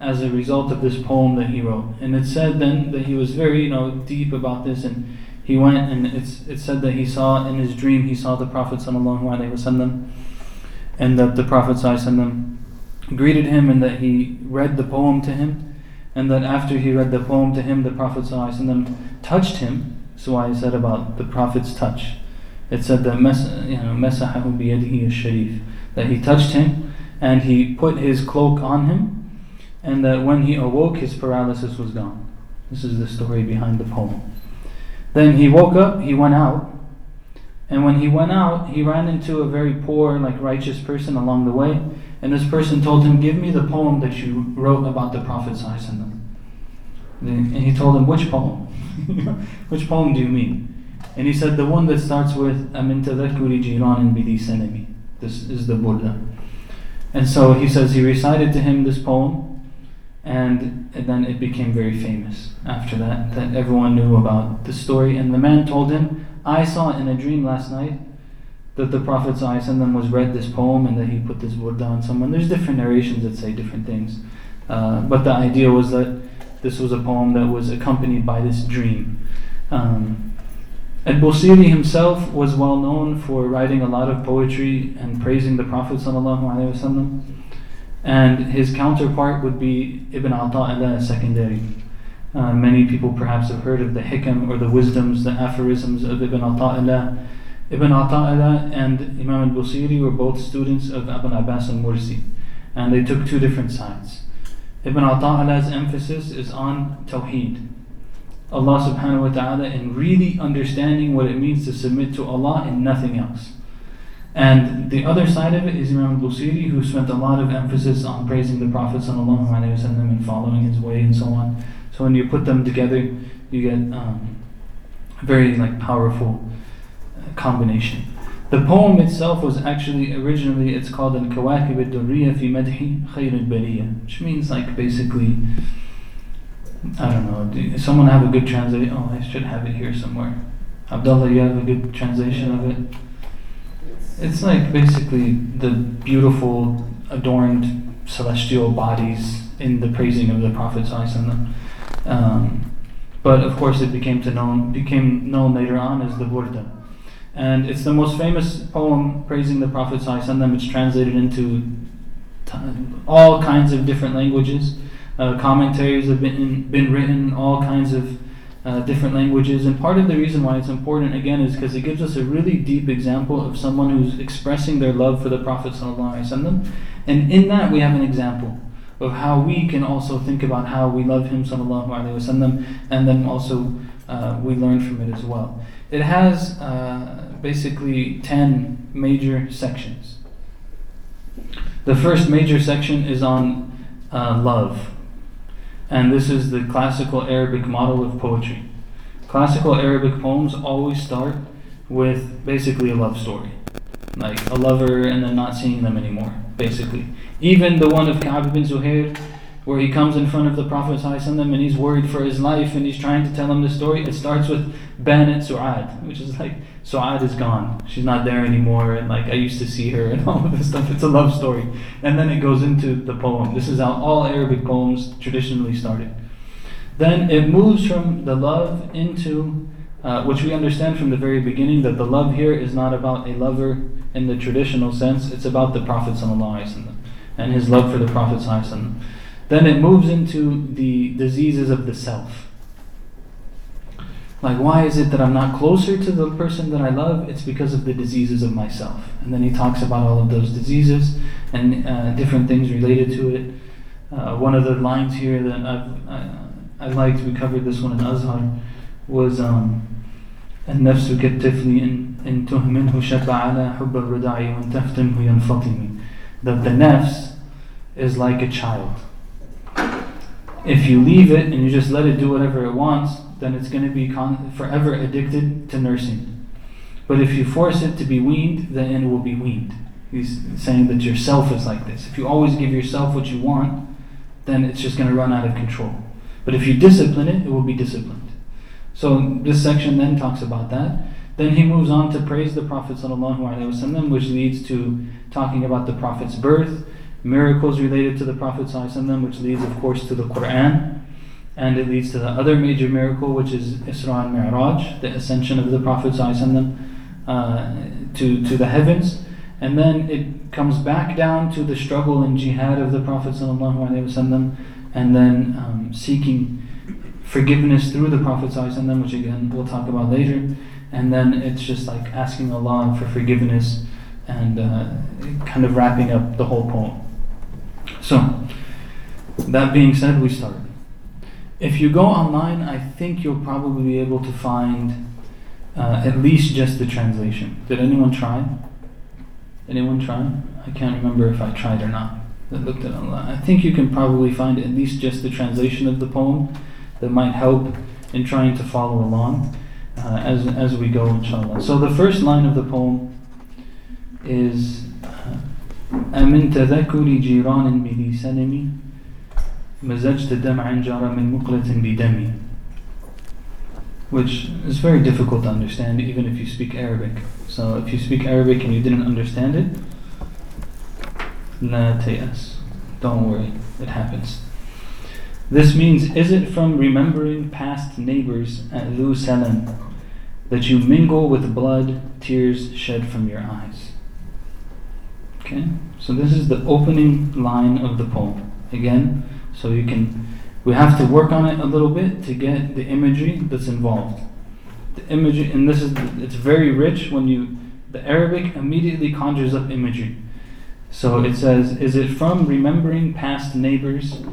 as a result of this poem that he wrote. And it said then that he was very, you know, deep about this and he went and it's it said that he saw in his dream he saw the Prophet wasallam and that the Prophet Wasallam greeted him and that he read the poem to him and that after he read the poem to him the Prophet Wasallam touched him. So I said about the Prophet's touch. It said that you know, that he touched him and he put his cloak on him and that when he awoke his paralysis was gone. This is the story behind the poem. Then he woke up, he went out, and when he went out, he ran into a very poor, like righteous person along the way, and this person told him, Give me the poem that you wrote about the Prophet. And he told him, Which poem? Which poem do you mean? And he said, The one that starts with Amin tadakuri jiran bidi sanami. This is the Burda. And so he says he recited to him this poem, and, then it became very famous after that, that everyone knew about the story. And the man told him, I saw in a dream last night that the Prophet ﷺ was read this poem and that he put this Burda on someone. There's different narrations that say different things. Uh, but the idea was that this was a poem that was accompanied by this dream. Um, Al-Busiri himself was well known for writing a lot of poetry and praising the Prophet ﷺ. And his counterpart would be Ibn Ata'illah Iskandari. Uh, many people perhaps have heard of the hikam or the wisdoms, the aphorisms of Ibn Ata'illah. Ibn Ata'illah and Imam al-Busiri were both students of Abu Abbas al-Mursi. And they took two different sides. Ibn Ata'illah's emphasis is on Tawheed, Allah subhanahu wa ta'ala and really understanding what it means to submit to Allah and nothing else. And the other side of it is Imam Busiri, who spent a lot of emphasis on praising the Prophet and following his way and so on. So when you put them together, you get um, a very like powerful uh, combination. The poem itself was actually originally it's called Al Kawakib al Durriya fi Madhi Khair al which means like basically I don't know. Someone have a good translation? Oh, I should have it here somewhere. Abdullah, you have a good translation of it? It's like basically the beautiful, adorned celestial bodies in the praising of the Prophet um, But of course, it became to known became known later on as the Burda, and it's the most famous poem praising the Prophet It's translated into all kinds of different languages. Uh, commentaries have been been written, all kinds of uh, different languages. And part of the reason why it's important, again, is because it gives us a really deep example of someone who's expressing their love for the Prophet. ﷺ. And in that, we have an example of how we can also think about how we love him, وسلم, and then also uh, we learn from it as well. It has uh, basically 10 major sections. The first major section is on uh, love and this is the classical Arabic model of poetry. Classical Arabic poems always start with basically a love story, like a lover and then not seeing them anymore, basically. Even the one of Ka'b bin Zuhair, where he comes in front of the Prophet ﷺ and he's worried for his life and he's trying to tell him the story, it starts with Banat Su'ad, which is like Su'ad is gone. She's not there anymore, and like I used to see her and all of this stuff. It's a love story. And then it goes into the poem. This is how all Arabic poems traditionally started. Then it moves from the love into, uh, which we understand from the very beginning, that the love here is not about a lover in the traditional sense, it's about the Prophet and his love for the Prophet. Then it moves into the diseases of the self like, why is it that I'm not closer to the person that I love? It's because of the diseases of myself. And then he talks about all of those diseases and uh, different things related to it. Uh, one of the lines here that I've, I, I liked, we covered this one in Azhar, was um, النفس كالطفل إن, إن تهمله شب على حب الرضاع وإن تفتنه ينفطم that the nafs is like a child. If you leave it and you just let it do whatever it wants, then it's going to be con- forever addicted to nursing. But if you force it to be weaned, then it will be weaned. He's saying that yourself is like this. If you always give yourself what you want, then it's just going to run out of control. But if you discipline it, it will be disciplined. So this section then talks about that. Then he moves on to praise the Prophet which leads to talking about the Prophet's birth, miracles related to the Prophet ﷺ, which leads, of course, to the Quran. And it leads to the other major miracle, which is Isra and Mi'raj, the ascension of the Prophet ﷺ, uh, to, to the heavens. And then it comes back down to the struggle and jihad of the Prophet ﷺ, and then um, seeking forgiveness through the Prophet ﷺ, which again we'll talk about later. And then it's just like asking Allah for forgiveness and uh, kind of wrapping up the whole poem. So, that being said, we start. If you go online, I think you'll probably be able to find uh, at least just the translation. Did anyone try? Anyone try? I can't remember if I tried or not. I looked at online. I think you can probably find at least just the translation of the poem that might help in trying to follow along uh, as, as we go, inshallah. So the first line of the poem is أمن تذكر جيران بذي سنم مزجت دمعا جرى من مقلة بدمي which is very difficult to understand even if you speak Arabic. So if you speak Arabic and you didn't understand it, la tayas. Don't worry, it happens. This means, is it from remembering past neighbors at Dhu Salam that you mingle with blood, tears shed from your eyes? Okay, so this is the opening line of the poem. Again, so you can, we have to work on it a little bit to get the imagery that's involved. The imagery, and this is, it's very rich when you, the Arabic immediately conjures up imagery. So it says, Is it from remembering past neighbors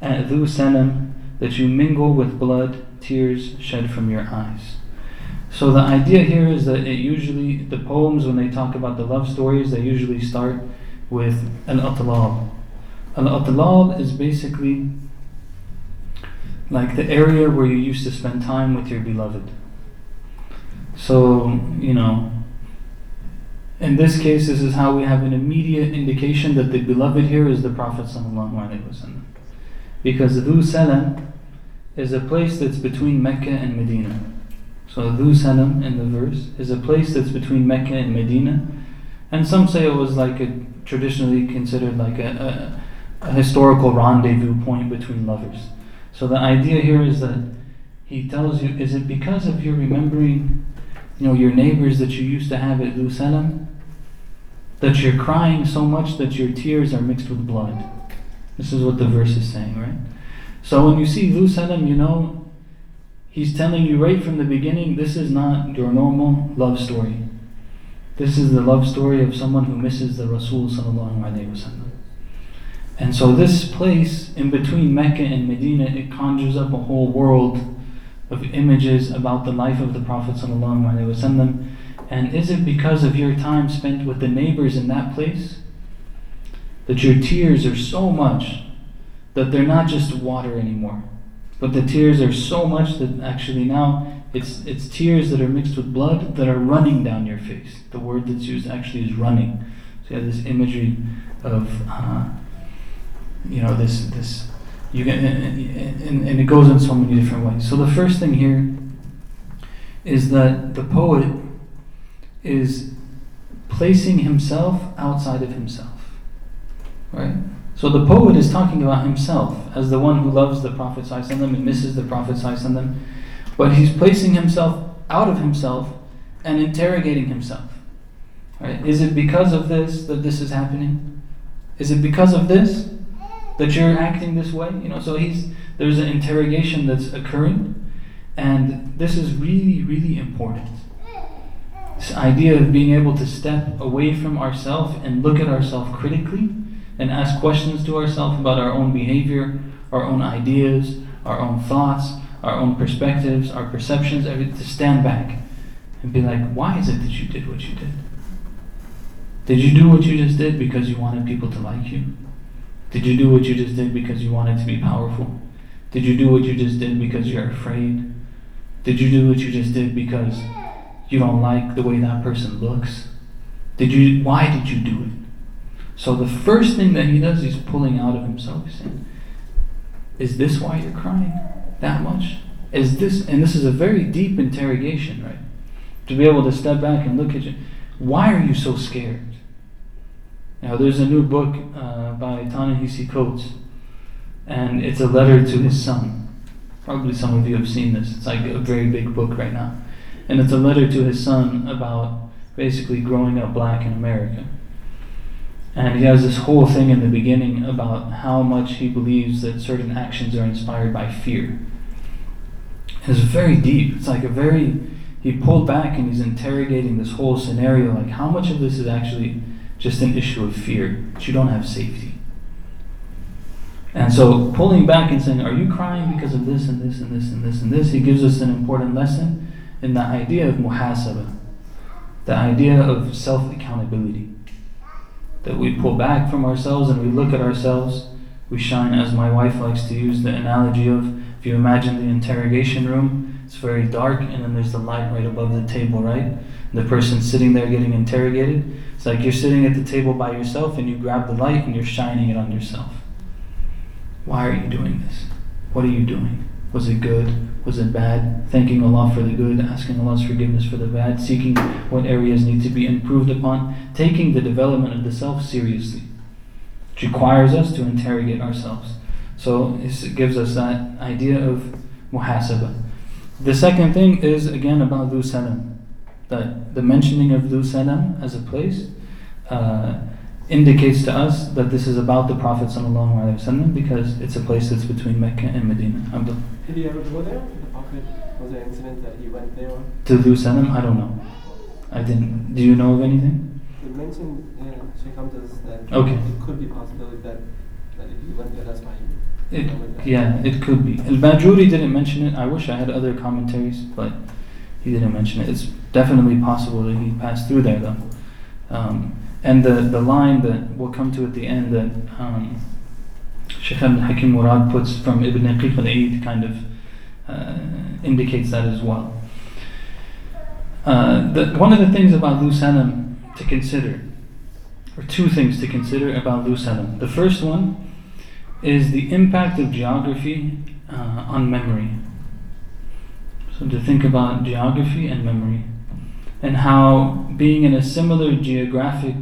at Dhu Salam that you mingle with blood, tears shed from your eyes? So the idea here is that it usually the poems when they talk about the love stories they usually start with an atlal. An atlal is basically like the area where you used to spend time with your beloved. So, you know, in this case, this is how we have an immediate indication that the beloved here is the Prophet. Because Dhu Salam is a place that's between Mecca and Medina. So Dhu Salam in the verse is a place that's between Mecca and Medina. And some say it was like a traditionally considered like a, a, a historical rendezvous point between lovers. So the idea here is that he tells you, is it because of your remembering, you know, your neighbors that you used to have at Dhu Salam, that you're crying so much that your tears are mixed with blood? This is what the verse is saying, right? So when you see Dhu Salam, you know He's telling you right from the beginning this is not your normal love story. This is the love story of someone who misses the Rasul. And so, this place in between Mecca and Medina, it conjures up a whole world of images about the life of the Prophet. And is it because of your time spent with the neighbors in that place that your tears are so much that they're not just water anymore? But the tears are so much that actually now it's, it's tears that are mixed with blood that are running down your face. The word that's used actually is running. So you have this imagery of, uh, you know, this, this you get, and, and, and it goes in so many different ways. So the first thing here is that the poet is placing himself outside of himself. Right? So the poet is talking about himself as the one who loves the Prophet and misses the Prophet but he's placing himself out of himself and interrogating himself. Right? Is it because of this that this is happening? Is it because of this that you're acting this way? You know, so he's there's an interrogation that's occurring, and this is really, really important. This idea of being able to step away from ourselves and look at ourselves critically and ask questions to ourselves about our own behavior, our own ideas, our own thoughts, our own perspectives, our perceptions, to stand back and be like, why is it that you did what you did? Did you do what you just did because you wanted people to like you? Did you do what you just did because you wanted to be powerful? Did you do what you just did because you're afraid? Did you do what you just did because you don't like the way that person looks? Did you why did you do it? So the first thing that he does, he's pulling out of himself. He's saying, Is this why you're crying that much? Is this, and this is a very deep interrogation, right? To be able to step back and look at you. Why are you so scared? Now, there's a new book uh, by Ta-Nehisi Coates, and it's a letter to his son. Probably some of you have seen this. It's like a very big book right now. And it's a letter to his son about basically growing up black in America. And he has this whole thing in the beginning about how much he believes that certain actions are inspired by fear. It's very deep. It's like a very. He pulled back and he's interrogating this whole scenario like, how much of this is actually just an issue of fear? That you don't have safety. And so, pulling back and saying, Are you crying because of this and this and this and this and this? He gives us an important lesson in the idea of muhasabah, the idea of self accountability that we pull back from ourselves and we look at ourselves. We shine, as my wife likes to use the analogy of if you imagine the interrogation room, it's very dark, and then there's the light right above the table, right? The person sitting there getting interrogated. It's like you're sitting at the table by yourself and you grab the light and you're shining it on yourself. Why are you doing this? What are you doing? Was it good? Was it bad? Thanking Allah for the good, asking Allah's forgiveness for the bad, seeking what areas need to be improved upon, taking the development of the self seriously, which requires us to interrogate ourselves. So it gives us that idea of muhasabah. The second thing is again about Dhu Salam. That the mentioning of Dhu Salam as a place uh, indicates to us that this is about the Prophet ﷺ because it's a place that's between Mecca and Medina. Abdul. Did he ever go there? The Prophet was there an incident that he went there? To Jerusalem? I don't know. I didn't. Do you know of anything? He mentioned yeah, Sheikh Hamza's that okay. it could be possibility that, that if he went there, that's why he it, yeah, it could be. Al Bajuri didn't mention it. I wish I had other commentaries, but he didn't mention it. It's definitely possible that he passed through there, though. Um, and the, the line that we'll come to at the end that um, Sheikh Ibn Hakim Murad puts from Ibn Daqiq al Eid kind of uh, indicates that as well. Uh, the, one of the things about Dhu to consider, or two things to consider about Dhu The first one is the impact of geography uh, on memory. So to think about geography and memory, and how being in a similar geographic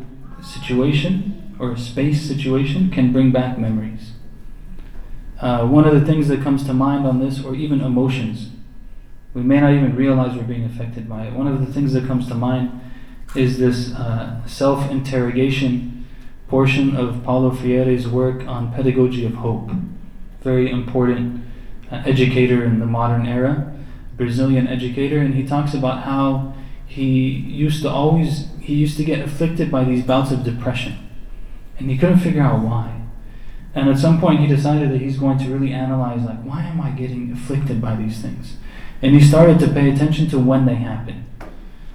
situation or space situation can bring back memories. Uh, one of the things that comes to mind on this, or even emotions, we may not even realize we're being affected by it. One of the things that comes to mind is this uh, self interrogation portion of Paulo Freire's work on pedagogy of hope. Very important uh, educator in the modern era, Brazilian educator, and he talks about how he used to always he used to get afflicted by these bouts of depression, and he couldn't figure out why. And at some point, he decided that he's going to really analyze, like, why am I getting afflicted by these things? And he started to pay attention to when they happen.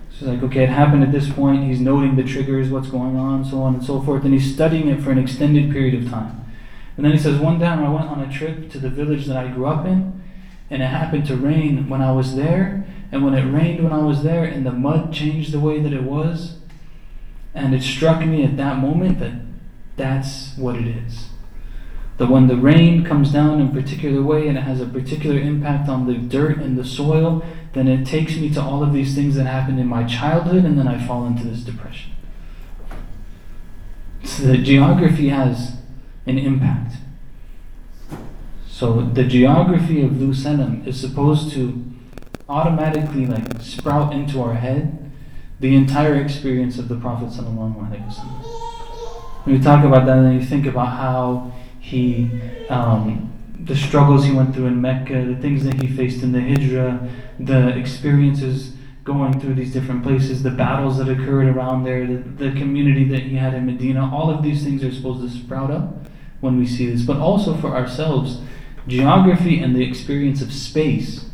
So he's like, okay, it happened at this point. He's noting the triggers, what's going on, so on and so forth, and he's studying it for an extended period of time. And then he says, one time I went on a trip to the village that I grew up in, and it happened to rain when I was there. And when it rained when I was there, and the mud changed the way that it was, and it struck me at that moment that that's what it is. That when the rain comes down in a particular way and it has a particular impact on the dirt and the soil, then it takes me to all of these things that happened in my childhood, and then I fall into this depression. So the geography has an impact. So the geography of Salam is supposed to automatically like sprout into our head the entire experience of the Prophet When you talk about that, then you think about how he, um, the struggles he went through in Mecca, the things that he faced in the Hijra, the experiences going through these different places, the battles that occurred around there, the, the community that he had in Medina, all of these things are supposed to sprout up when we see this. But also for ourselves, geography and the experience of space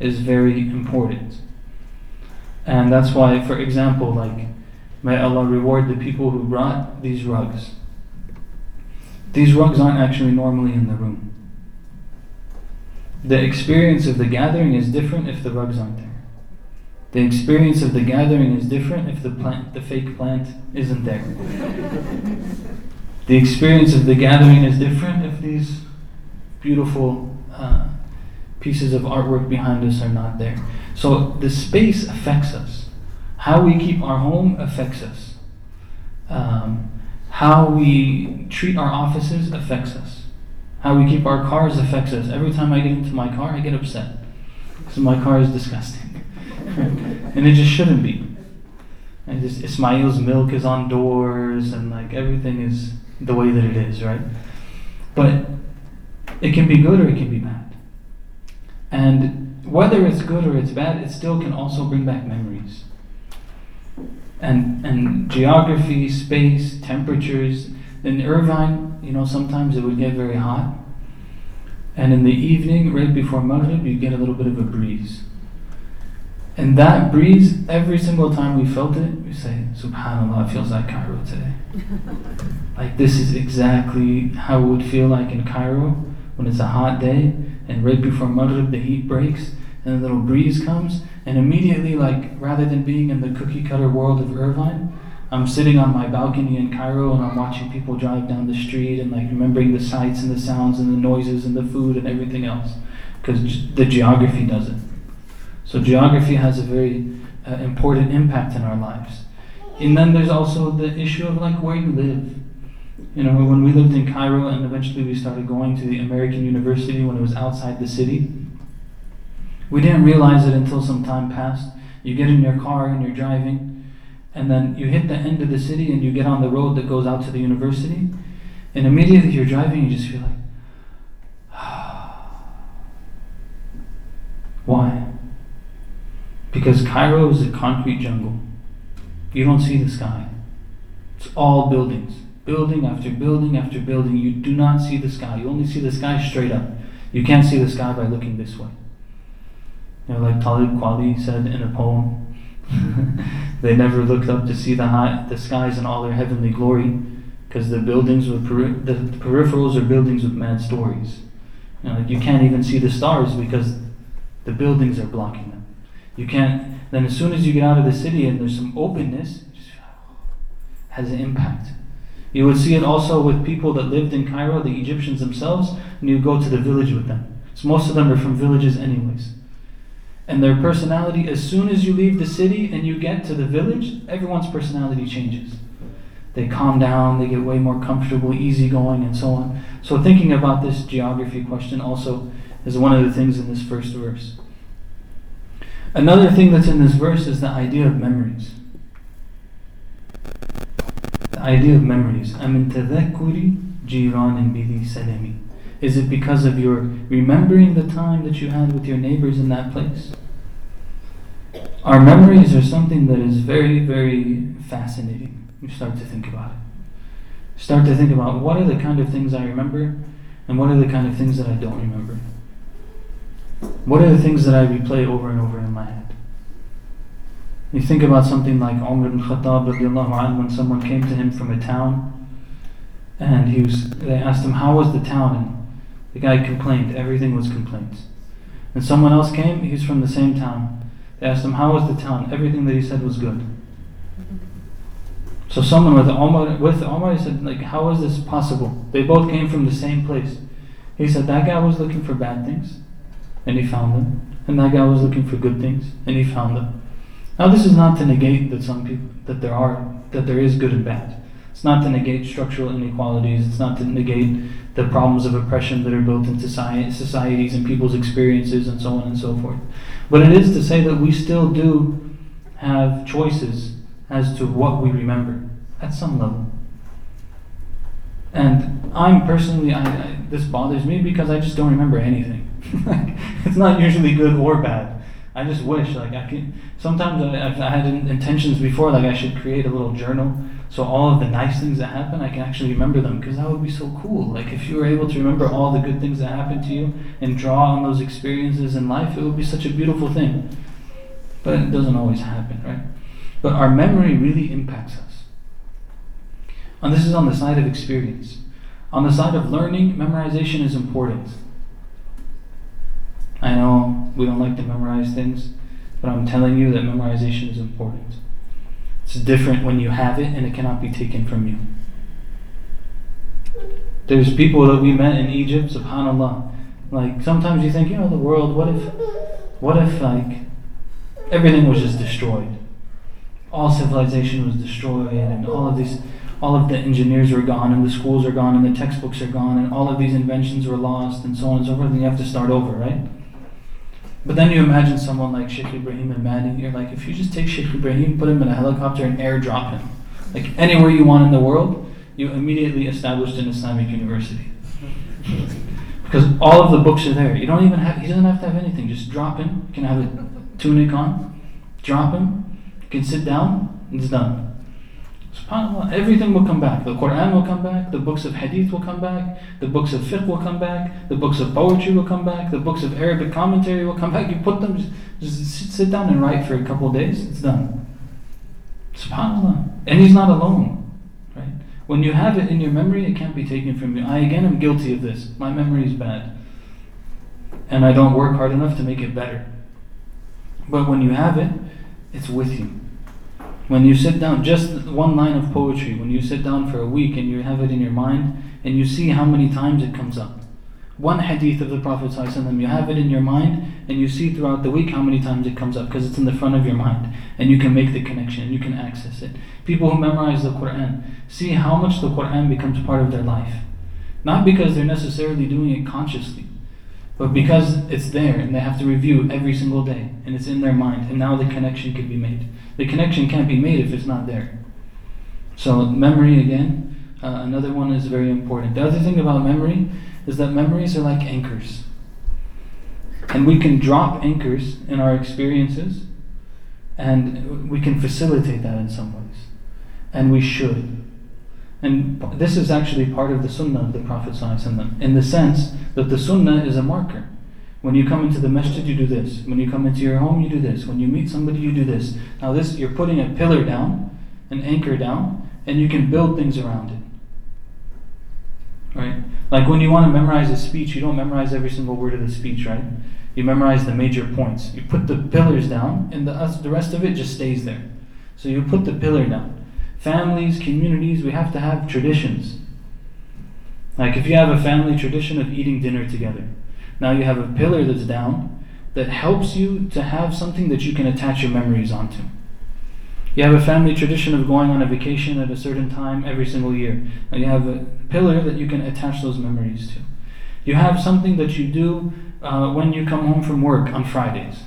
is very important. And that's why, for example, like, may Allah reward the people who brought these rugs. These rugs aren't actually normally in the room. The experience of the gathering is different if the rugs aren't there. The experience of the gathering is different if the plant, the fake plant, isn't there. the experience of the gathering is different if these beautiful uh, pieces of artwork behind us are not there. So the space affects us. How we keep our home affects us. Um, How we treat our offices affects us. How we keep our cars affects us. Every time I get into my car, I get upset. Because my car is disgusting. and it just shouldn't be. And just Ismail's milk is on doors and like everything is the way that it is, right? But it can be good or it can be bad. And whether it's good or it's bad, it still can also bring back memories. And and geography, space, temperatures. In Irvine, you know, sometimes it would get very hot. And in the evening, right before Maghrib, you get a little bit of a breeze. And that breeze, every single time we felt it, we say, Subhanallah, it feels like Cairo today. like this is exactly how it would feel like in Cairo when it's a hot day and right before Maghrib the heat breaks and a little breeze comes and immediately like rather than being in the cookie cutter world of Irvine, I'm sitting on my balcony in Cairo and I'm watching people drive down the street and like remembering the sights and the sounds and the noises and the food and everything else because the geography does it. So geography has a very uh, important impact in our lives. And then there's also the issue of like where you live. You know, when we lived in Cairo and eventually we started going to the American University when it was outside the city, we didn't realize it until some time passed. You get in your car and you're driving, and then you hit the end of the city and you get on the road that goes out to the university, and immediately you're driving, you just feel like, why? Because Cairo is a concrete jungle. You don't see the sky. It's all buildings. Building after building after building. You do not see the sky. You only see the sky straight up. You can't see the sky by looking this way. You know, like Talib Kweli said in a poem, they never looked up to see the high, the skies in all their heavenly glory, because the buildings with peri- the, peripherals are buildings with mad stories. You know, like you can't even see the stars because the buildings are blocking them. You can't. Then as soon as you get out of the city and there's some openness, has an impact. You would see it also with people that lived in Cairo, the Egyptians themselves, and you go to the village with them. So most of them are from villages, anyways. And their personality, as soon as you leave the city and you get to the village, everyone's personality changes. They calm down, they get way more comfortable, easygoing, and so on. So, thinking about this geography question also is one of the things in this first verse. Another thing that's in this verse is the idea of memories the idea of memories. I'm in tadhakkuri jiran. Is it because of your remembering the time that you had with your neighbors in that place? Our memories are something that is very, very fascinating. You start to think about it. Start to think about what are the kind of things I remember and what are the kind of things that I don't remember. What are the things that I replay over and over in my head? You think about something like Umar ibn Khattab when someone came to him from a town and he was, they asked him, How was the town? And the guy complained, everything was complaints. And someone else came, he's from the same town. They asked him, How was the town? Everything that he said was good. So someone with Omar, with Omar, he said, like, how is this possible? They both came from the same place. He said, that guy was looking for bad things and he found them. And that guy was looking for good things, and he found them. Now, this is not to negate that some people that there are that there is good and bad. It's not to negate structural inequalities. It's not to negate the problems of oppression that are built into societies and people's experiences and so on and so forth. But it is to say that we still do have choices as to what we remember at some level. And I'm personally, I, I, this bothers me because I just don't remember anything. it's not usually good or bad. I just wish, like, I could. Sometimes I, I had intentions before, like, I should create a little journal so all of the nice things that happen, I can actually remember them because that would be so cool. Like, if you were able to remember all the good things that happened to you and draw on those experiences in life, it would be such a beautiful thing. But it doesn't always happen, right? But our memory really impacts us. And this is on the side of experience. On the side of learning, memorization is important. I know we don't like to memorize things, but I'm telling you that memorization is important. It's different when you have it and it cannot be taken from you. There's people that we met in Egypt, subhanAllah. Like sometimes you think, you know, the world, what if what if like everything was just destroyed? All civilization was destroyed and all of these all of the engineers were gone, and the schools are gone, and the textbooks are gone, and all of these inventions were lost, and so on and so forth, and you have to start over, right? But then you imagine someone like Sheikh Ibrahim and Mahdi, you're like, if you just take Sheikh Ibrahim, put him in a helicopter, and airdrop him, like anywhere you want in the world, you immediately established an Islamic university. Because all of the books are there. You don't even have, he doesn't have to have anything. Just drop him. You can have a tunic on, drop him, you can sit down, and it's done. SubhanAllah, everything will come back. The Quran will come back, the books of hadith will come back, the books of fiqh will come back, the books of poetry will come back, the books of Arabic commentary will come back. You put them, just, just sit down and write for a couple of days, it's done. SubhanAllah. And he's not alone. Right? When you have it in your memory, it can't be taken from you. I again am guilty of this. My memory is bad. And I don't work hard enough to make it better. But when you have it, it's with you. When you sit down, just one line of poetry, when you sit down for a week and you have it in your mind and you see how many times it comes up. One hadith of the Prophet you have it in your mind and you see throughout the week how many times it comes up because it's in the front of your mind and you can make the connection and you can access it. People who memorize the Quran see how much the Quran becomes part of their life. Not because they're necessarily doing it consciously, but because it's there and they have to review every single day and it's in their mind and now the connection can be made. The connection can't be made if it's not there. So, memory again, uh, another one is very important. The other thing about memory is that memories are like anchors. And we can drop anchors in our experiences and we can facilitate that in some ways. And we should. And this is actually part of the sunnah of the Prophet in the sense that the sunnah is a marker. When you come into the masjid, you do this. When you come into your home, you do this. When you meet somebody, you do this. Now, this you're putting a pillar down, an anchor down, and you can build things around it. Right? Like when you want to memorize a speech, you don't memorize every single word of the speech, right? You memorize the major points. You put the pillars down, and the, the rest of it just stays there. So you put the pillar down. Families, communities, we have to have traditions. Like if you have a family tradition of eating dinner together, now you have a pillar that's down that helps you to have something that you can attach your memories onto. You have a family tradition of going on a vacation at a certain time every single year. Now you have a pillar that you can attach those memories to. You have something that you do uh, when you come home from work on Fridays.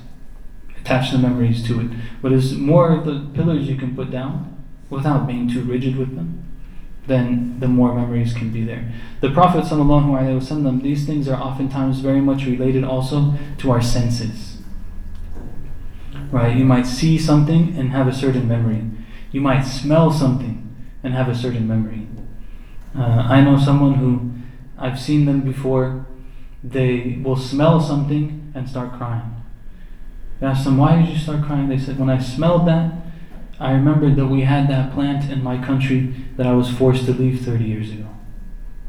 Attach the memories to it. But more of the pillars you can put down without being too rigid with them, then the more memories can be there. The Prophet ﷺ, these things are oftentimes very much related also to our senses. Right? You might see something and have a certain memory. You might smell something and have a certain memory. Uh, I know someone who I've seen them before, they will smell something and start crying. I asked them, Why did you start crying? They said, When I smelled that, I remembered that we had that plant in my country that I was forced to leave 30 years ago.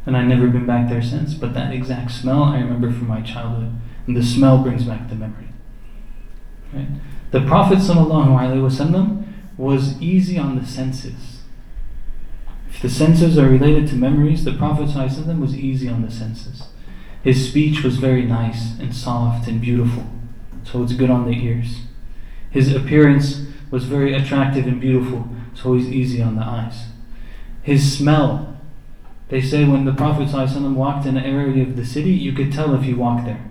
And I've never been back there since, but that exact smell I remember from my childhood. And the smell brings back the memory. Right? The Prophet ﷺ was easy on the senses. If the senses are related to memories, the Prophet ﷺ was easy on the senses. His speech was very nice and soft and beautiful, so it's good on the ears. His appearance was very attractive and beautiful, so he's easy on the eyes. His smell, they say when the Prophet ﷺ walked in an area of the city, you could tell if he walked there.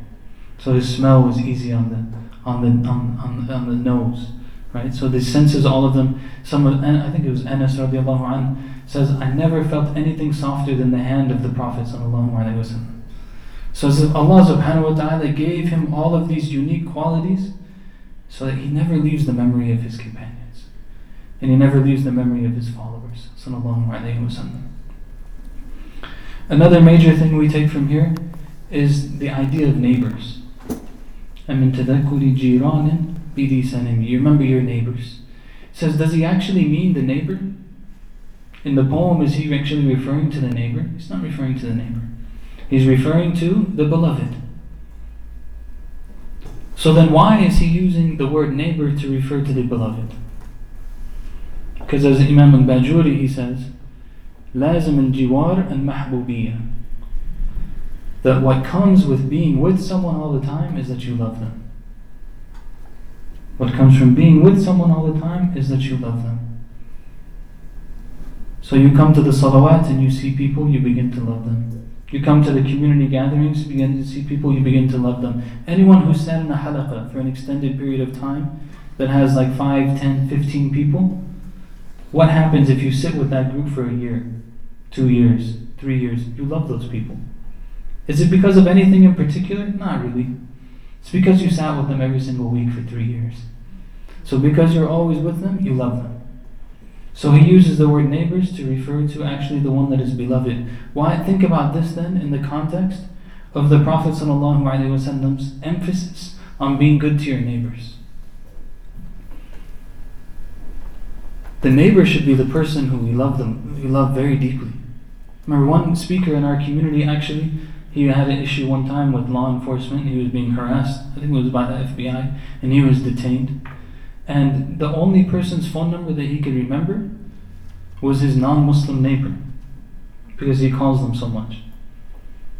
So his smell was easy on the on the on, on, on the nose. Right? So the senses, all of them, some of, I think it was Anas radiallahu anh, says, I never felt anything softer than the hand of the Prophet sallallahu alaihi wasallam. So Allah subhanahu wa ta'ala gave him all of these unique qualities so that he never leaves the memory of his companions. And he never leaves the memory of his followers. Another major thing we take from here is the idea of neighbors. I mean, You remember your neighbors. It says, does he actually mean the neighbor? In the poem, is he actually referring to the neighbor? He's not referring to the neighbor. He's referring to the beloved. So then, why is he using the word neighbor to refer to the beloved? Because as Imam al Bajuri he says, لازم الجوار المحبوبية that what comes with being with someone all the time is that you love them. What comes from being with someone all the time is that you love them. So you come to the salawat and you see people, you begin to love them. You come to the community gatherings, you begin to see people, you begin to love them. Anyone who sat in a halaqah for an extended period of time that has like 5, 10, 15 people, what happens if you sit with that group for a year, two years, three years? You love those people. Is it because of anything in particular? Not really. It's because you sat with them every single week for three years. So because you're always with them, you love them. So he uses the word neighbors to refer to actually the one that is beloved. Why think about this then in the context of the Prophet Wasallam's emphasis on being good to your neighbors. The neighbor should be the person who we love them, we love very deeply. Remember one speaker in our community actually he had an issue one time with law enforcement. He was being harassed. I think it was by the FBI, and he was detained. And the only person's phone number that he could remember was his non Muslim neighbor because he calls them so much.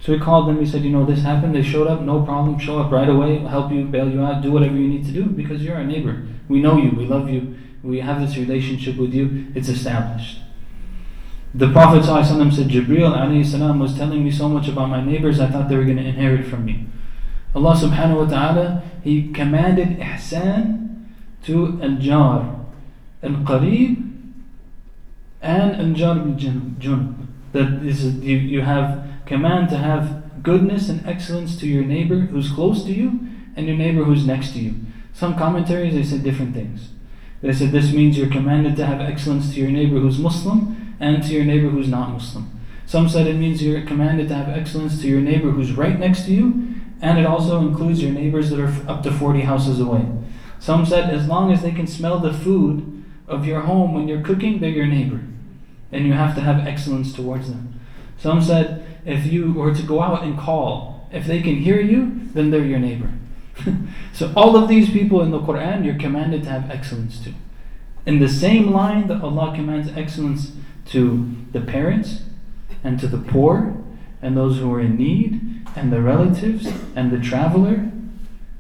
So he called them, he said, You know, this happened. They showed up, no problem, show up right away, help you, bail you out, do whatever you need to do because you're our neighbor. We know you, we love you, we have this relationship with you, it's established. The Prophet ﷺ said, Jibreel salam was telling me so much about my neighbors, I thought they were going to inherit from me. Allah subhanahu wa ta'ala, He commanded ihsan to al-jar, al-qareeb, and al-jar bil-junub. That is, you, you have command to have goodness and excellence to your neighbor who's close to you and your neighbor who's next to you. Some commentaries, they said different things. They said this means you're commanded to have excellence to your neighbor who's Muslim and to your neighbor who's not Muslim. Some said it means you're commanded to have excellence to your neighbor who's right next to you, and it also includes your neighbors that are up to 40 houses away. Some said as long as they can smell the food of your home when you're cooking, they're your neighbor, and you have to have excellence towards them. Some said if you were to go out and call, if they can hear you, then they're your neighbor. so all of these people in the Quran, you're commanded to have excellence to. In the same line that Allah commands excellence to the parents and to the poor and those who are in need and the relatives and the traveler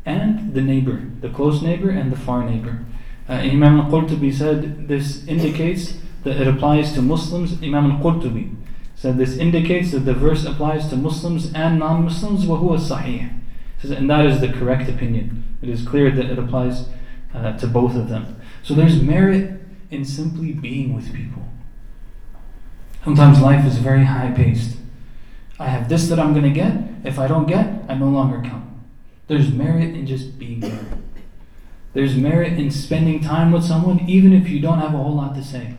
and the neighbor, the close neighbor and the far neighbor. Uh, Imam al-Qurtubi said this indicates that it applies to Muslims. Imam al-Qurtubi said this indicates that the verse applies to Muslims and non-Muslims. وَهُوَ صحيح. Says, and that is the correct opinion. It is clear that it applies uh, to both of them. So there's merit in simply being with people. Sometimes life is very high paced. I have this that I'm going to get. If I don't get, I no longer come. There's merit in just being there. There's merit in spending time with someone, even if you don't have a whole lot to say.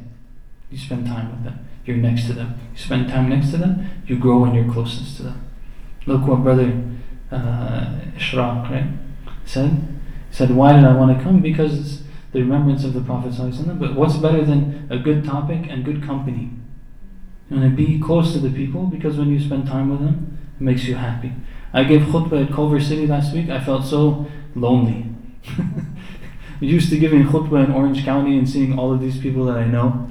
You spend time with them. You're next to them. You spend time next to them. You grow in your closeness to them. Look what brother uh, Ishraq right, said. He said, Why did I want to come? Because the remembrance of the Prophet. But what's better than a good topic and good company? You want to be close to the people because when you spend time with them, it makes you happy. I gave khutbah at Culver City last week. I felt so lonely. used to giving khutbah in Orange County and seeing all of these people that I know.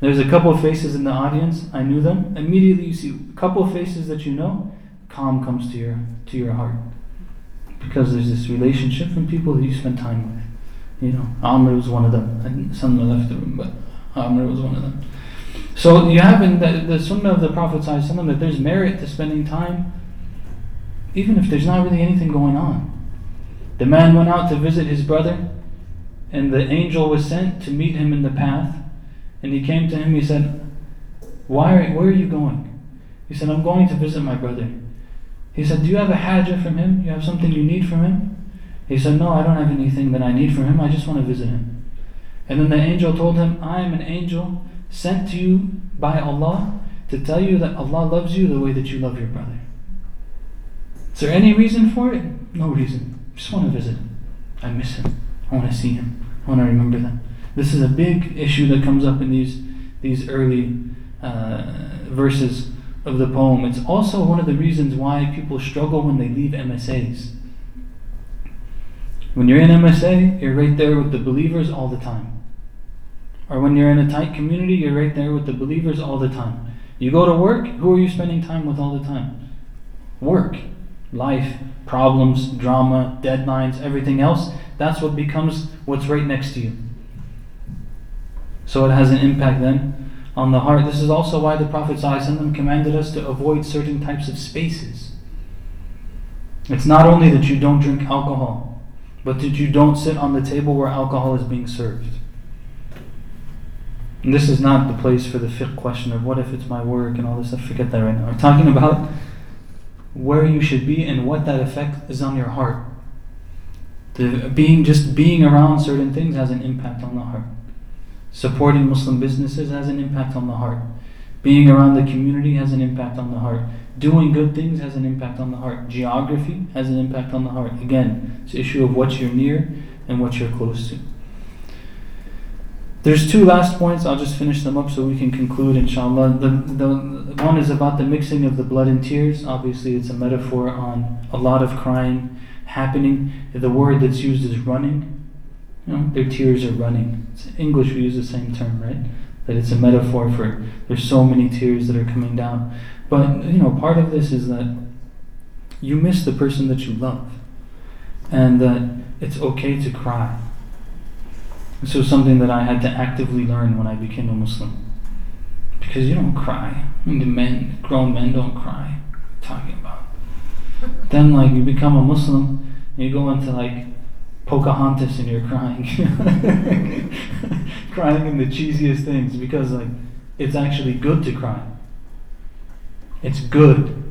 There's a couple of faces in the audience. I knew them. Immediately, you see a couple of faces that you know. Calm comes to your to your heart because there's this relationship from people that you spend time with. You know, Amr was one of them. And some left the room, but Amr was one of them. So you have in the, the sunnah of the Prophet that there's merit to spending time, even if there's not really anything going on. The man went out to visit his brother, and the angel was sent to meet him in the path. And he came to him, he said, Why are, Where are you going? He said, I'm going to visit my brother. He said, Do you have a hajjah from him? You have something you need from him? He said, No, I don't have anything that I need from him. I just want to visit him. And then the angel told him, I am an angel sent to you by Allah to tell you that Allah loves you the way that you love your brother. Is there any reason for it? No reason. Just want to visit. I miss him. I want to see him. I want to remember them. This is a big issue that comes up in these these early uh, verses of the poem. It's also one of the reasons why people struggle when they leave MSAs. When you're in MSA, you're right there with the believers all the time. Or when you're in a tight community, you're right there with the believers all the time. You go to work, who are you spending time with all the time? Work, life, problems, drama, deadlines, everything else. That's what becomes what's right next to you. So it has an impact then on the heart. This is also why the Prophet commanded us to avoid certain types of spaces. It's not only that you don't drink alcohol, but that you don't sit on the table where alcohol is being served. And this is not the place for the fiqh question of what if it's my work and all this stuff. Forget that right now. We're talking about where you should be and what that effect is on your heart. The being just being around certain things has an impact on the heart. Supporting Muslim businesses has an impact on the heart. Being around the community has an impact on the heart. Doing good things has an impact on the heart. Geography has an impact on the heart. Again, it's an issue of what you're near and what you're close to. There's two last points. I'll just finish them up so we can conclude, inshallah. The, the, one is about the mixing of the blood and tears. Obviously, it's a metaphor on a lot of crying happening. The word that's used is running. You know, their tears are running. In English, we use the same term, right? That it's a metaphor for there's so many tears that are coming down. But you know, part of this is that you miss the person that you love, and that it's okay to cry. This was something that I had to actively learn when I became a Muslim. Because you don't cry. I mean, the men, grown men don't cry. talking about. Then, like, you become a Muslim and you go into, like, Pocahontas and you're crying. crying in the cheesiest things because, like, it's actually good to cry. It's good.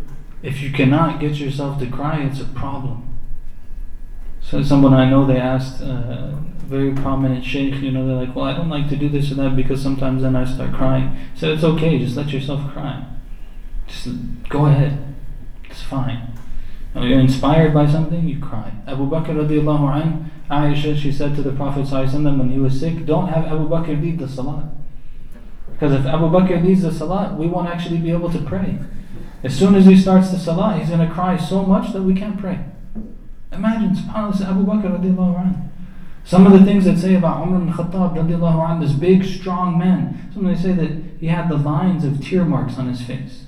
If you cannot get yourself to cry, it's a problem. So someone I know, they asked uh, very prominent sheikh, you know, they're like, well, I don't like to do this or that because sometimes then I start crying. So it's okay, just let yourself cry. Just go ahead. It's fine. When you're inspired by something, you cry. Abu Bakr radiallahu an, Aisha, she said to the Prophet when he was sick, don't have Abu Bakr lead the salah. Because if Abu Bakr leads the salah, we won't actually be able to pray. As soon as he starts the salah, he's going to cry so much that we can't pray. Imagine, subhanAllah, Abu Bakr radiallahu anhu. Some of the things that say about Umar ibn Khattab this big, strong man, some they say that he had the lines of tear marks on his face.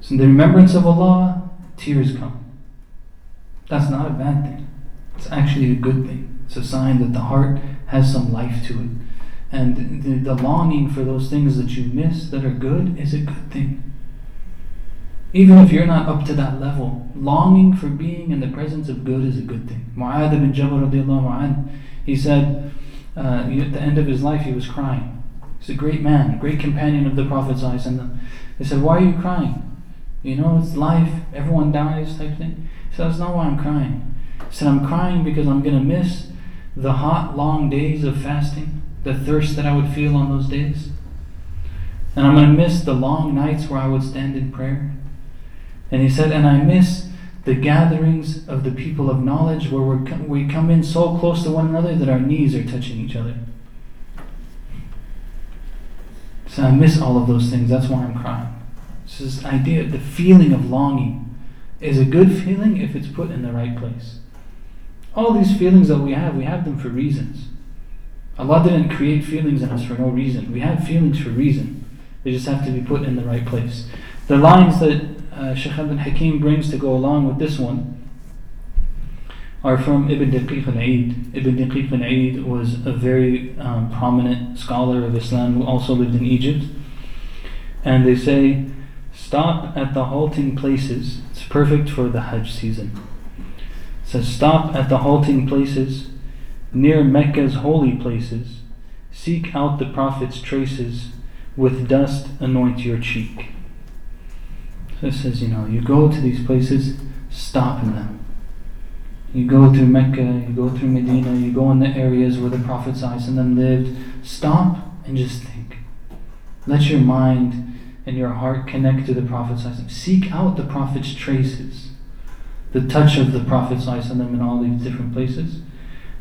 So in the remembrance of Allah, tears come. That's not a bad thing. It's actually a good thing. It's a sign that the heart has some life to it. And the, the longing for those things that you miss that are good is a good thing. Even if you're not up to that level, longing for being in the presence of good is a good thing. Mu'adh ibn Jabal radiallahu anh, he said, uh, at the end of his life, he was crying. He's a great man, a great companion of the Prophet. They said, Why are you crying? You know, it's life, everyone dies type thing. He said, That's not why I'm crying. He said, I'm crying because I'm going to miss the hot, long days of fasting, the thirst that I would feel on those days. And I'm going to miss the long nights where I would stand in prayer. And he said, And I miss the gatherings of the people of knowledge where we come in so close to one another that our knees are touching each other. So I miss all of those things. That's why I'm crying. So this idea, the feeling of longing, is a good feeling if it's put in the right place. All these feelings that we have, we have them for reasons. Allah didn't create feelings in us for no reason. We have feelings for reason. They just have to be put in the right place. The lines that uh, Shaykh Ibn Hakim brings to go along with this one are from Ibn Daqiq al-Eid. Ibn Daqiq al-Eid was a very um, prominent scholar of Islam who also lived in Egypt. And they say, stop at the halting places. It's perfect for the Hajj season. It says, stop at the halting places near Mecca's holy places. Seek out the Prophet's traces. With dust anoint your cheek. So it says, you know, you go to these places, stop in them. You go through Mecca, you go through Medina, you go in the areas where the Prophet them lived. Stop and just think. Let your mind and your heart connect to the Prophet. Seek out the Prophet's traces, the touch of the Prophet in all these different places.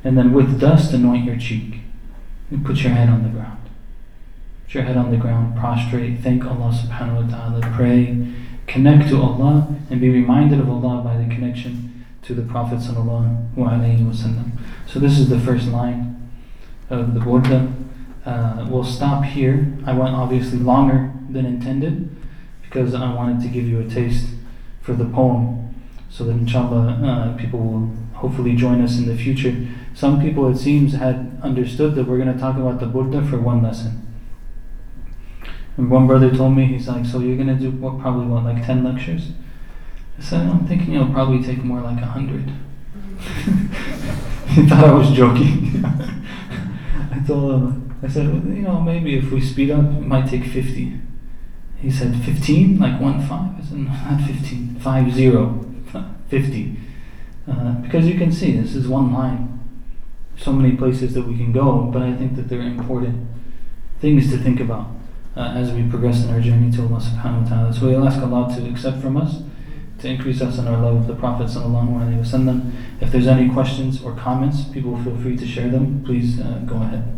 And then with dust, anoint your cheek. And put your head on the ground. Put your head on the ground, prostrate, thank Allah subhanahu wa ta'ala, pray connect to Allah and be reminded of Allah by the connection to the Prophet. So this is the first line of the Burda. Uh, we'll stop here. I went obviously longer than intended because I wanted to give you a taste for the poem so that inshallah uh, people will hopefully join us in the future. Some people it seems had understood that we're going to talk about the Burda for one lesson. And one brother told me, he's like, so you're gonna do what, probably what, like 10 lectures? I said, I'm thinking it'll probably take more like 100. he thought I was joking. I told him, I said, well, you know, maybe if we speed up, it might take 50. He said, 15? Like 1 5? I said, no, not 15. 5 0. 50. Uh, because you can see, this is one line. So many places that we can go, but I think that they're important things to think about uh, as we progress in our journey to Allah subhanahu wa ta'ala. So we'll ask Allah to accept from us, to increase us in our love of the Prophet sallallahu alaihi wasallam. If there's any questions or comments, people feel free to share them. Please uh, go ahead.